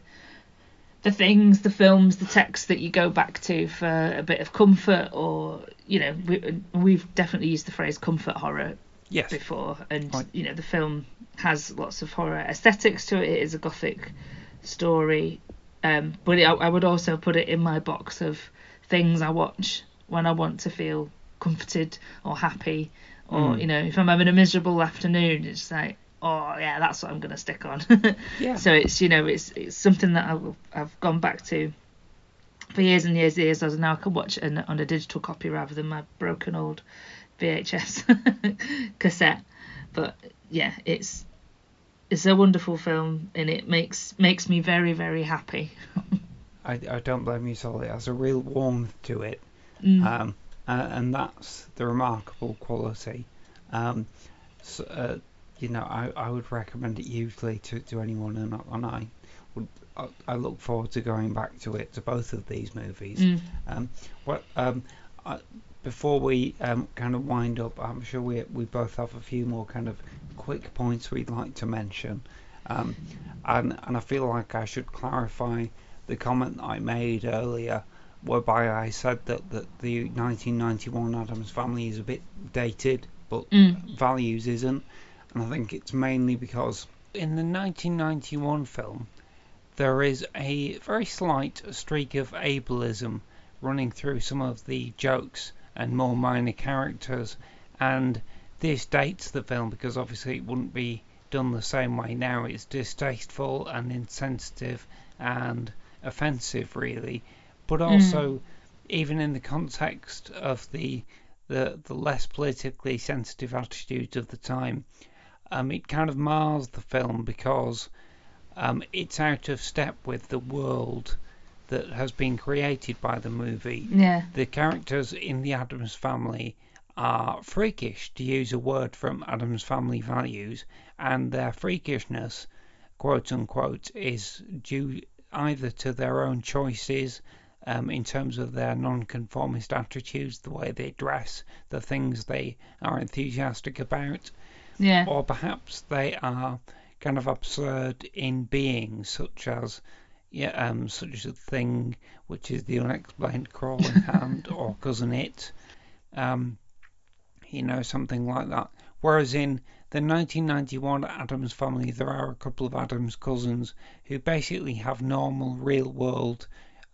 the things, the films, the texts that you go back to for a bit of comfort, or you know, we, we've definitely used the phrase comfort horror yes, before, and Right. you know, the film has lots of horror aesthetics to it. It is a gothic story, um, but it, I, I would also put it in my box of things I watch when I want to feel comforted or happy, or Mm. you know, if I'm having a miserable afternoon, it's like, oh yeah, that's what I'm gonna stick on. Yeah. So it's you know, it's it's something that I've I've gone back to for years and years and years. As now I can watch it on a digital copy rather than my broken old VHS cassette. But yeah, it's it's a wonderful film and it makes makes me very very happy. I, I don't blame you, Solly. It has a real warmth to it, Mm. um, uh, and that's the remarkable quality. Um, so, uh, you know, I, I would recommend it hugely to, to anyone, and, I- and I would I, I look forward to going back to it to both of these movies. Mm. Um, what um, I, before we um, kind of wind up, I'm sure we we both have a few more kind of quick points we'd like to mention, um, and and I feel like I should clarify the comment I made earlier, whereby I said that, that the 1991 Addams Family is a bit dated, but Mm. Values isn't, and I think it's mainly because in the 1991 film there is a very slight streak of ableism running through some of the jokes and more minor characters, and this dates the film because obviously it wouldn't be done the same way now. It's distasteful and insensitive and offensive, really, but also even in the context of the the, the less politically sensitive attitudes of the time, um, it kind of mars the film because um, it's out of step with the world that has been created by the movie. Yeah. The characters in the Addams family are freakish, to use a word from Addams family values, and their freakishness, quote unquote, is due either to their own choices um, in terms of their non-conformist attitudes, the way they dress, the things they are enthusiastic about, Yeah. or perhaps they are kind of absurd in being, such as yeah, um, such a thing which is the unexplained crawling hand or cousin it, um, you know, something like that. Whereas in the 1991 Addams family, there are a couple of Addams cousins who basically have normal, real world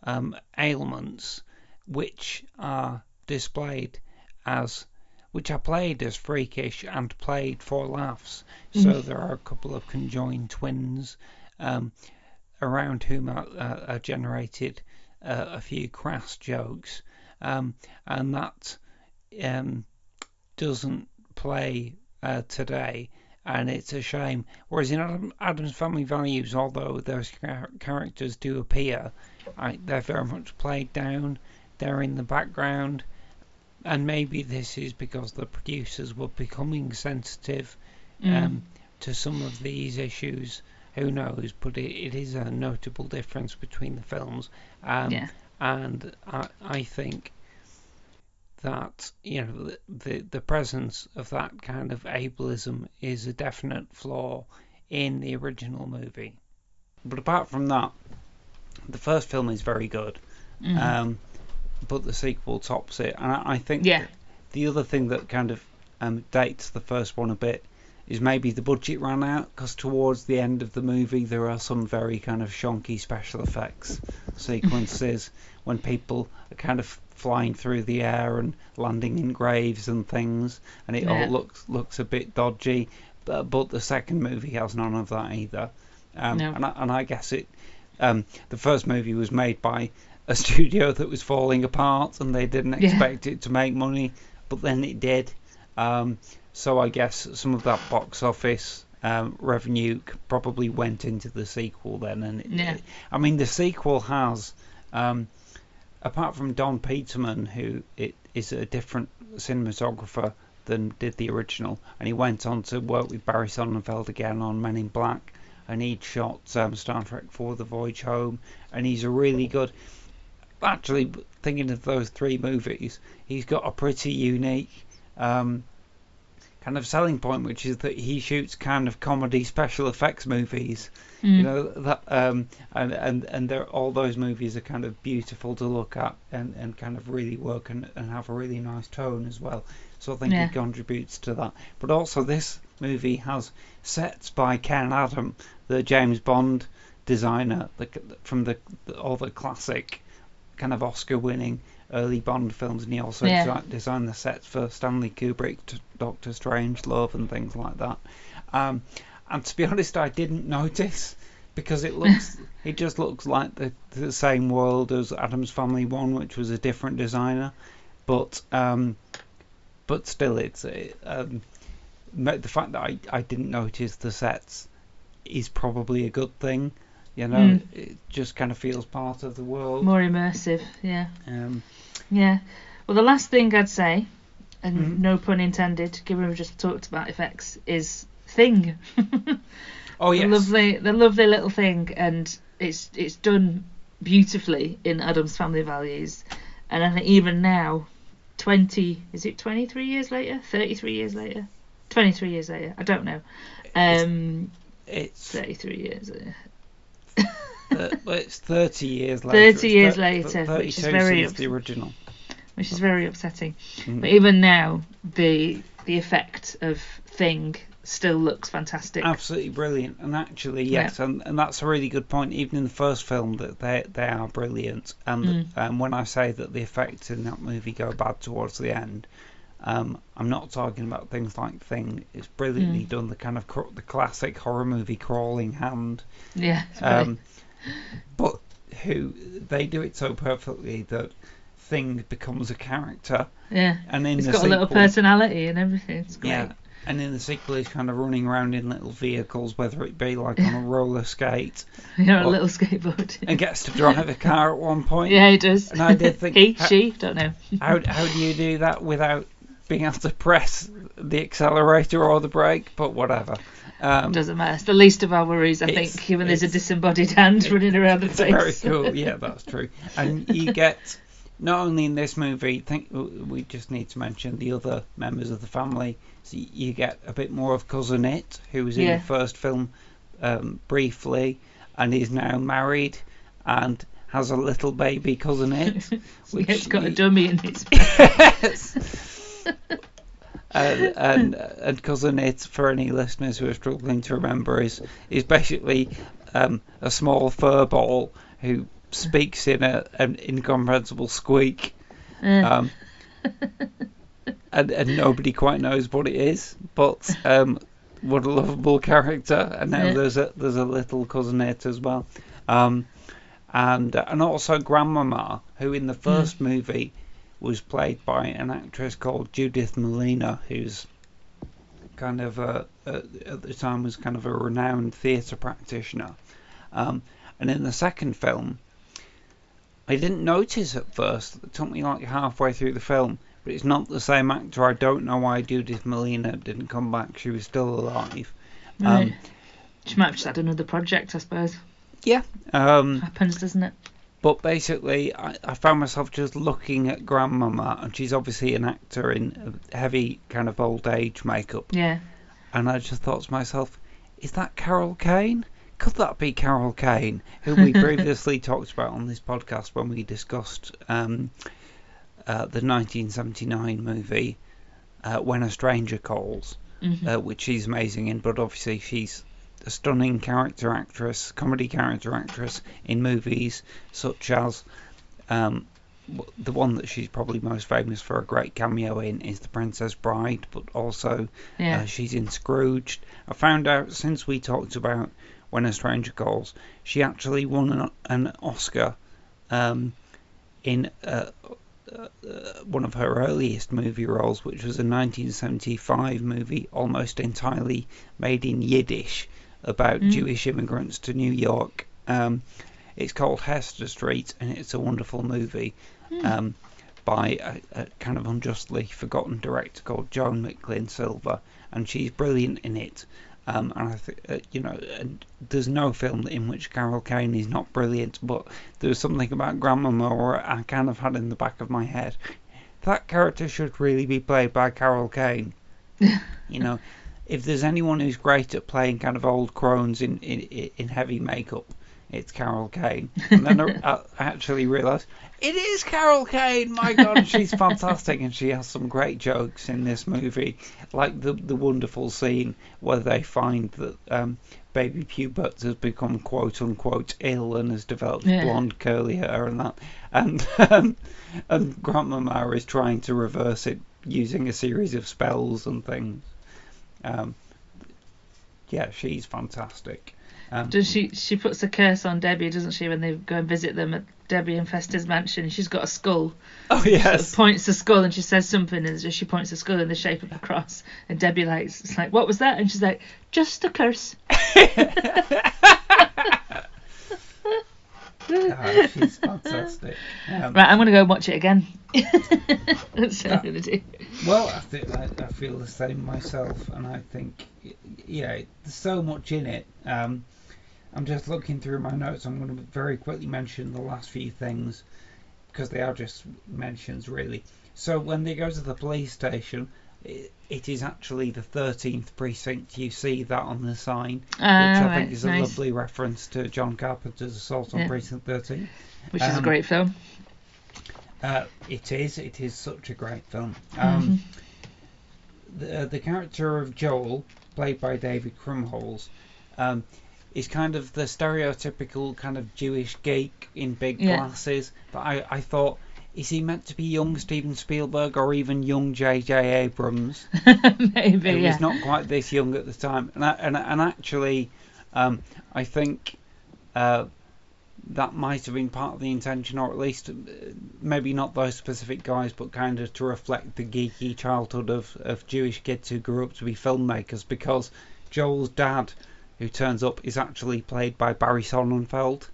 um, ailments, which are displayed as which are played as freakish and played for laughs. So there are a couple of conjoined twins um, around whom are, uh, are generated uh, a few crass jokes, um, and that um, doesn't play uh, today. And it's a shame. Whereas in Adam, Addams Family Values, although those char- characters do appear, I, they're very much played down. They're in the background and maybe this is because the producers were becoming sensitive um, to some of these issues. Who knows? But it, it is a notable difference between the films. Um, Yeah. And I, I think that you know the, the the presence of that kind of ableism is a definite flaw in the original movie. But apart from that, the first film is very good. Um, but the sequel tops it, and I, I think Yeah. the other thing that kind of um, dates the first one a bit is maybe the budget ran out because towards the end of the movie there are some very kind of shonky special effects sequences when people are kind of flying through the air and landing in graves and things, and it Yeah. all looks looks a bit dodgy. but, but the second movie has none of that either. Um, No. and, I, and I guess it, um, the first movie was made by a studio that was falling apart, and they didn't Yeah. expect it to make money, but then it did. Um, so I guess some of that box office um, revenue probably went into the sequel then, and it, Yeah. I mean the sequel has, um, apart from Don Peterman, who it is a different cinematographer than did the original, and he went on to work with Barry Sonnenfeld again on Men in Black, and he'd shot um, Star Trek for The Voyage Home, and he's a really good. Actually, thinking of those three movies, he's got a pretty unique um, kind of selling point, which is that he shoots kind of comedy special effects movies. You know that, um, and and and they're, all those movies are kind of beautiful to look at and, and kind of really work and, and have a really nice tone as well. So I think Yeah. it contributes to that. But also this movie has sets by Ken Adam, the James Bond designer, the, from the, the all the classic kind of Oscar-winning early Bond films, and he also Yeah. desi- designed the sets for Stanley Kubrick, Doctor Strangelove, and things like that. Um, and to be honest, I didn't notice because it looks, it just looks like the, the same world as Addams Family One, which was a different designer, but um, but still, it's uh, um, the fact that I, I didn't notice the sets is probably a good thing. You know, Mm. it just kind of feels part of the world. More immersive, yeah. Um, Yeah. Well, the last thing I'd say, and Mhm. no pun intended, given we've just talked about effects, is Thing. oh yes. the lovely, the lovely little thing, and it's it's done beautifully in Addams Family Values, and I think even now, twenty is it twenty three years later, thirty three years later, twenty three years later, I don't know, um, it's thirty three years later. uh, well, it's thirty years later. 30 It's years thir- later, thir- which is very since the original. which is very upsetting. Mm. But even now, the the effect of Thing still looks fantastic. Absolutely brilliant, and actually, yes, and, and that's a really good point. Even in the first film, that they they are brilliant, and Mm. um, when I say that the effects in that movie go bad towards the end, um, I'm not talking about things like Thing. It's brilliantly Mm. done. The kind of cr- the classic horror movie crawling hand, Yeah, um, but who they do it so perfectly that Thing becomes a character, yeah. and in It's the got a little sequel- personality and everything. It's great. yeah. And in the sequel, he's kind of running around in little vehicles, whether it be like on a roller skate, Yeah, a little skateboard. and gets to drive a car at one point. yeah, he does. And I did think- he, ha- she, don't know. How how do you do that without being able to press the accelerator or the brake? But whatever. Um, Doesn't matter. It's the least of our worries, I think, given there's a disembodied hand running around the place. very cool. Yeah, that's true. And you get not only in this movie. Think we just need to mention the other members of the family. So you get a bit more of cousin It, who was in Yeah. the first film um, briefly, and is now married and has a little baby cousin It. yeah, which it's got a dummy in its and and and cousin it for any listeners who are struggling to remember is is basically um, a small fur ball who speaks in a an incomprehensible squeak, Uh, um, and and nobody quite knows what it is, but um, what a lovable character. And now there's a there's a little cousin it as well, um, and and also grandmama who in the first movie was played by an actress called Judith Malina, who's kind of a, a, at the time was kind of a renowned theatre practitioner. Um, and in the second film, I didn't notice at first. It took me like halfway through the film, but it's not the same actor. I don't know why Judith Malina didn't come back. She was still alive. right. Um, She might have just had another project, I suppose. yeah. Um, Happens, doesn't it? But basically, I, I found myself just looking at Grandmama, and she's obviously an actor in heavy kind of old age makeup. Yeah. And I just thought to myself, is that Carol Kane? Could that be Carol Kane, who we previously talked about on this podcast when we discussed um, uh, the 1979 movie uh, When a Stranger Calls, Mhm. uh, which she's amazing in, but obviously she's a stunning character actress, comedy character actress in movies such as um, the one that she's probably most famous for a great cameo in is The Princess Bride, but also Yeah. uh, she's in Scrooged. I found out since we talked about When a Stranger Calls, she actually won an, an Oscar um, in uh, uh, uh, one of her earliest movie roles, which was a 1975 movie almost entirely made in Yiddish about Mm. Jewish immigrants to New York. Um, it's called Hester Street, and it's a wonderful movie um, by a, a kind of unjustly forgotten director called Joan Micklin Silver, and she's brilliant in it. Um, and I think, uh, you know, and there's no film in which Carol Kane is not brilliant, but there's something about Grandmama I kind of had in the back of my head that character should really be played by Carol Kane. you know, if there's anyone who's great at playing kind of old crones in in, in heavy makeup, it's Carol Kane. And then I, actually realised it is Carol Kane. My God, she's fantastic, and she has some great jokes in this movie, like the the wonderful scene where they find that um, baby Pubert has become quote unquote ill and has developed Yeah. blonde curly hair and that, and um, and Grandmama is trying to reverse it using a series of spells and things. Um, yeah, she's fantastic. Um, Does she she puts a curse on Debbie, doesn't she, when they go and visit them at Debbie and Fester's mansion? She's got a skull. oh Sort of yes, points the skull and she says something and she points the skull in the shape of a cross. And Debbie likes it's like, what was that? And she's like, just a curse. She's fantastic. Um, Right, I'm gonna go watch it again. That's what I'm gonna do. Well, I, think I, I feel the same myself, and I think, y- yeah, there's so much in it. Um, I'm just looking through my notes. I'm going to very quickly mention the last few things because they are just mentions, really. So when they go to the police station, it, it is actually the 13th precinct. You see that on the sign, which Ah, I right, think is a nice. lovely reference to John Carpenter's Assault on Yeah. Precinct 13. Which is a Um, great film. Uh, it is. It is such a great film. Mm-hmm. Um, the the character of Joel, played by David Krumholtz, um, is kind of the stereotypical kind of Jewish geek in big Yeah. glasses. But I, I thought, is he meant to be young Steven Spielberg or even young J.J. Abrams? Maybe, He yeah. was not quite this young at the time, and I, and and actually, um, I think uh, that might have been part of the intention, or at least uh, maybe not those specific guys, but kind of to reflect the geeky childhood of of Jewish kids who grew up to be filmmakers. Because Joel's dad, who turns up, is actually played by Barry Sonnenfeld.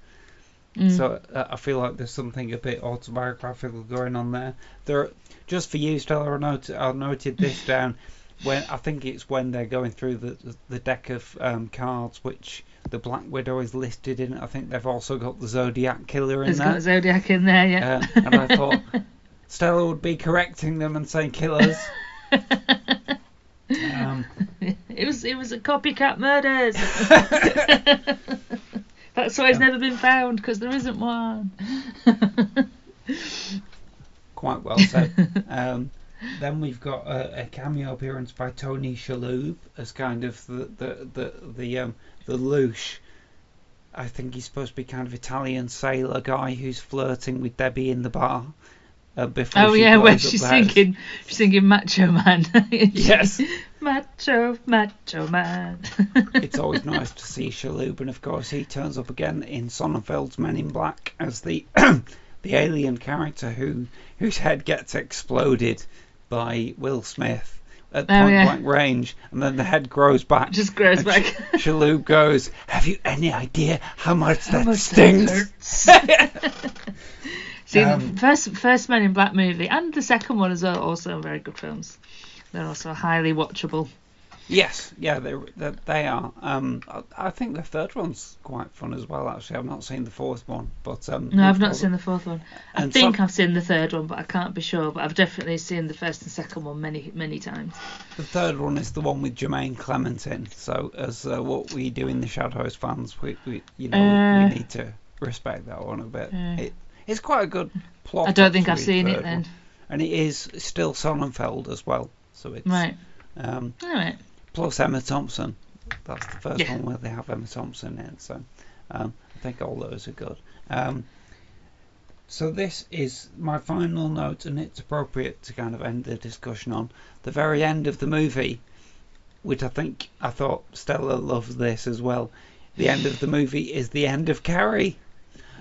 Mm. So uh, I feel like there's something a bit autobiographical going on there. There, just for you, Stella, I noted, I noted this down. When I think it's when they're going through the the deck of um, cards, which the Black Widow is listed in. I think they've also got the Zodiac Killer in There's there. got Zodiac in there, yeah. Uh, and I thought Stella would be correcting them and saying killers. um, it was it was a copycat murders. That's why it's never been found because there isn't one. quite well said. um, then we've got a, a cameo appearance by Tony Shalhoub as kind of the the the the um the louche. I think he's supposed to be kind of Italian sailor guy who's flirting with Debbie in the bar. Uh, before Oh yeah, up she's singing, she's singing Macho Man. Yes. Macho, Macho Man. it's always nice to see Shalhoub, and of course he turns up again in Sonnenfeld's Men in Black as the the alien character who whose head gets exploded by Will Smith at Oh, point yeah. blank range, and then the head grows back. Just grows back. Sh- Shalhoub goes, "Have you any idea how much that much stings?" hurts. See, Um, the first first Men in Black movie and the second one as well, also very good films. They're also highly watchable. Yes, yeah, they they, they are. Um, I, I think the third one's quite fun as well. Actually, I've not seen the fourth one, but um, No, I've not seen the fourth one. I And think some- I've seen the third one, but I can't be sure. But I've definitely seen the first and second one many, many times. The third one is the one with Jemaine Clement in. So, as uh, what we do in the Shadows fans, we, we you know Uh, we need to respect that one a bit. uh. it, it's quite a good plot. I don't think I've seen it then. one. And it is still Sonnenfeld as well. So it's Right. um, All right. plus Emma Thompson. That's the first Yeah. one where they have Emma Thompson in. So um, I think all those are good. Um, So this is my final note, and it's appropriate to kind of end the discussion on the very end of the movie, which I think I thought Stella loved this as well. The end of the movie is the end of Carrie.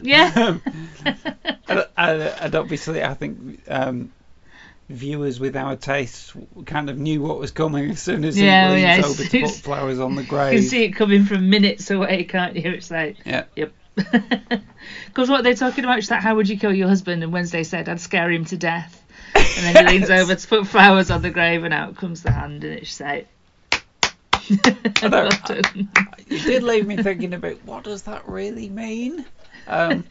Yeah. and, and, and obviously, I think um, viewers with our tastes kind of knew what was coming as soon as Yeah, he leans yeah, over to put flowers on the grave. you can see it coming from minutes away, can't you? It's like, Yeah. yep. Because what they're talking about is that how would you kill your husband? And Wednesday said, I'd scare him to death. And then he leans over to put flowers on the grave, and out comes the hand, and it's like. well it did leave me thinking about what does that really mean. Um,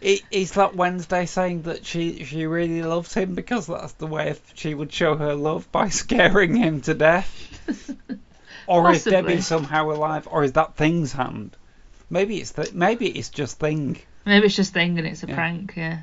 is that Wednesday saying that she she really loves him because that's the way she would show her love by scaring him to death? Or is Debbie somehow alive? Or is that Thing's hand? Maybe it's th- maybe it's just Thing. Maybe it's just thing and it's a Yeah. prank, yeah.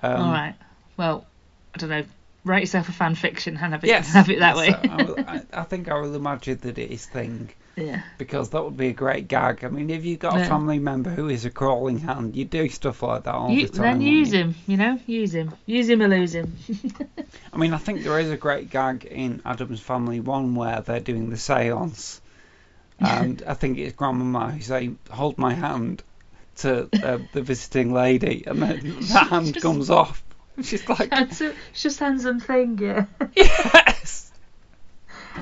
Um, All right. Well, I don't know. Write yourself a fan fiction and have it, Yes, have it that way. I, will- I, I think I will imagine that it is Thing. Yeah. because that would be a great gag. I mean, if you've got a family member who is a crawling hand, you do stuff like that all You, the time. then use you? him, you know? Use him. Use him or lose him. I mean, I think there is a great gag in Addams Family One where they're doing the séance, and I think it's Grandmama who's saying, "Hold my hand," to uh, the visiting lady, and then the hand Just- comes off. She's like, it's just handsome thing, yeah. "Yes."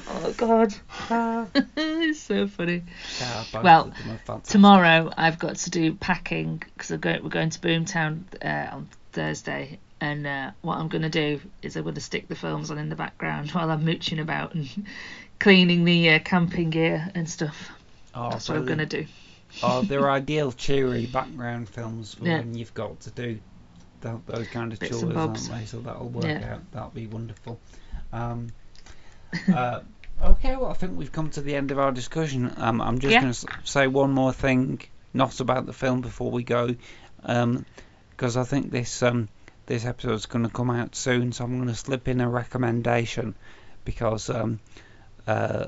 Oh, God. it's so funny. Yeah, Well, of them are fantastic. Tomorrow I've got to do packing because we're going to Boomtown uh, on Thursday. And uh, what I'm going to do is I'm going to stick the films on in the background while I'm mooching about and cleaning the uh, camping gear and stuff. Oh, That's what I'm going to do. Oh, they're ideal, cheery background films for Yeah. when you've got to do th those kind of Bits chores, aren't they? So that'll work Yeah. out. That'll be wonderful. Um, uh, okay, well, I think we've come to the end of our discussion. Um, I'm just Yeah. going to say one more thing, not about the film, before we go, because I think this um, this episode's going to come out soon. So I'm going to slip in a recommendation because um, uh,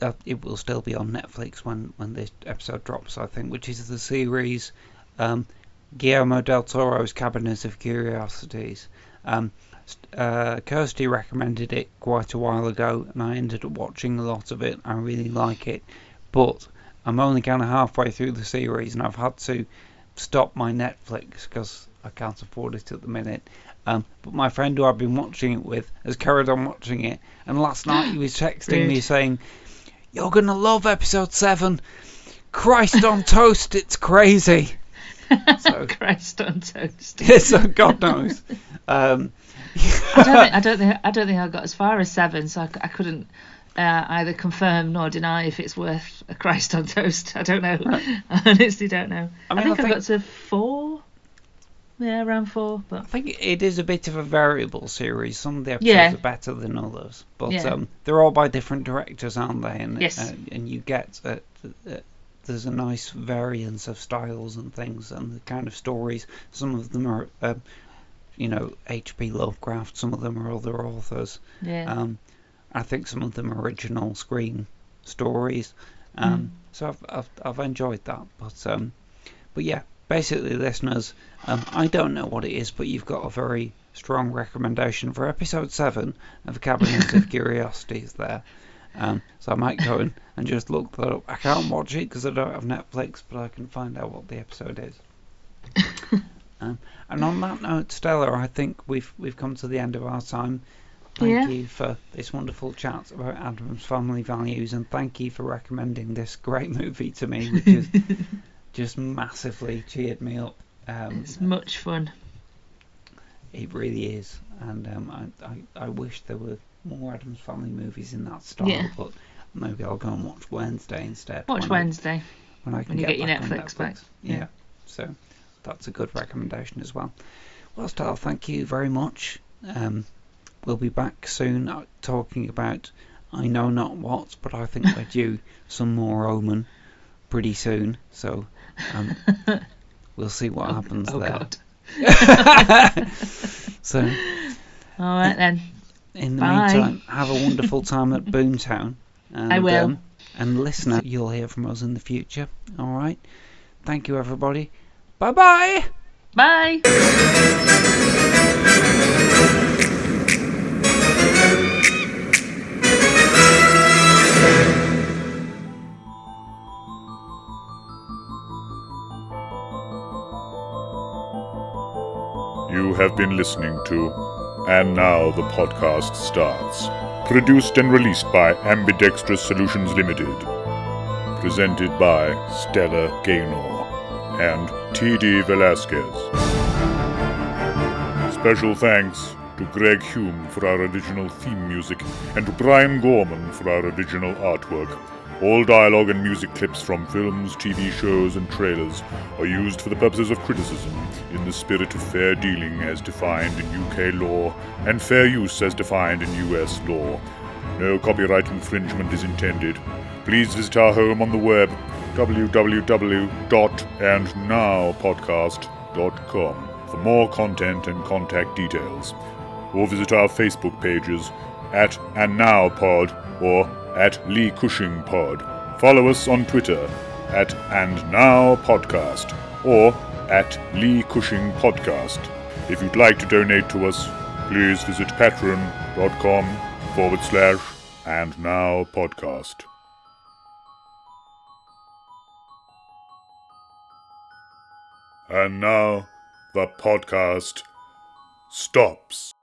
uh, it will still be on Netflix when, when this episode drops, I think, which is the series um, Guillermo del Toro's Cabinet of Curiosities. Um, uh, Kirsty recommended it quite a while ago, and I ended up watching a lot of it. I really like it, but I'm only kind of halfway through the series, and I've had to stop my Netflix because I can't afford it at the minute. Um, but my friend who I've been watching it with has carried on watching it, and last night he was texting me saying, "You're gonna love episode seven. Christ on toast, it's crazy." So, Christ on toast. so God knows. Um, I don't think I don't think I don't think I got as far as seven, so I couldn't uh, either confirm nor deny if it's worth a Christ on toast. I don't know. I honestly don't know. I I, think I I, think- got to four. Yeah, around four. But I think it is a bit of a variable series. Some of the episodes Yeah. are better than others, but Yeah. um, they're all by different directors, aren't they? And Yes. uh, and you get uh, there's a nice variance of styles and things, and the kind of stories. Some of them are, uh, you know, H.P. Lovecraft. Some of them are other authors. yeah, Um, I think some of them are original screen stories. Um, Mm. So I've, I've I've enjoyed that. But um, but yeah, basically, listeners, um, I don't know what it is, but you've got a very strong recommendation for episode seven of Cabinet of Curiosities there. Um, so I might go and, and just look that up. I can't watch it because I don't have Netflix, but I can find out what the episode is. um, and on that note, Stella, I think we've we've come to the end of our time. Thank Yeah. you for this wonderful chat about Addams family values, and thank you for recommending this great movie to me, which has just massively cheered me up. Um, it's much fun. it really is, and um, I, I I wish there were more Addams family movies in that style, Yeah. but maybe I'll go and watch Wednesday instead. Watch when I- Wednesday. when I can when you get your back on Netflix back. Yeah. Yeah. so that's a good recommendation as well. Well, Stella, thank you very much. Um, we'll be back soon uh, talking about I know not what, but I think we're due some more Omen pretty soon. So um, we'll see what happens oh there. God. So All right then. in the Bye. meantime, have a wonderful time at Boomtown. And, I will. Um, and listener, you'll hear from us in the future. All right. Thank you, everybody. Bye bye. Bye. You have been listening to And Now the Podcast Starts. Produced and released by Ambidextrous Solutions Limited. Presented by Stella Gaynor and T.D. Velasquez. Special thanks to Greg Hume for our original theme music and to Brian Gorman for our original artwork. All dialogue and music clips from films, TV shows, and trailers are used for the purposes of criticism in the spirit of fair dealing as defined in UK law and fair use as defined in US law. No copyright infringement is intended. Please visit our home on the web www.andnowpodcast.com for more content and contact details. Or visit our Facebook pages at andnowpod or at Lee Cushing Pod. Follow us on Twitter at And Now Podcast or at Lee Cushing Podcast. If you'd like to donate to us, please visit patreon.com forward slash And Now Podcast. And now the podcast stops.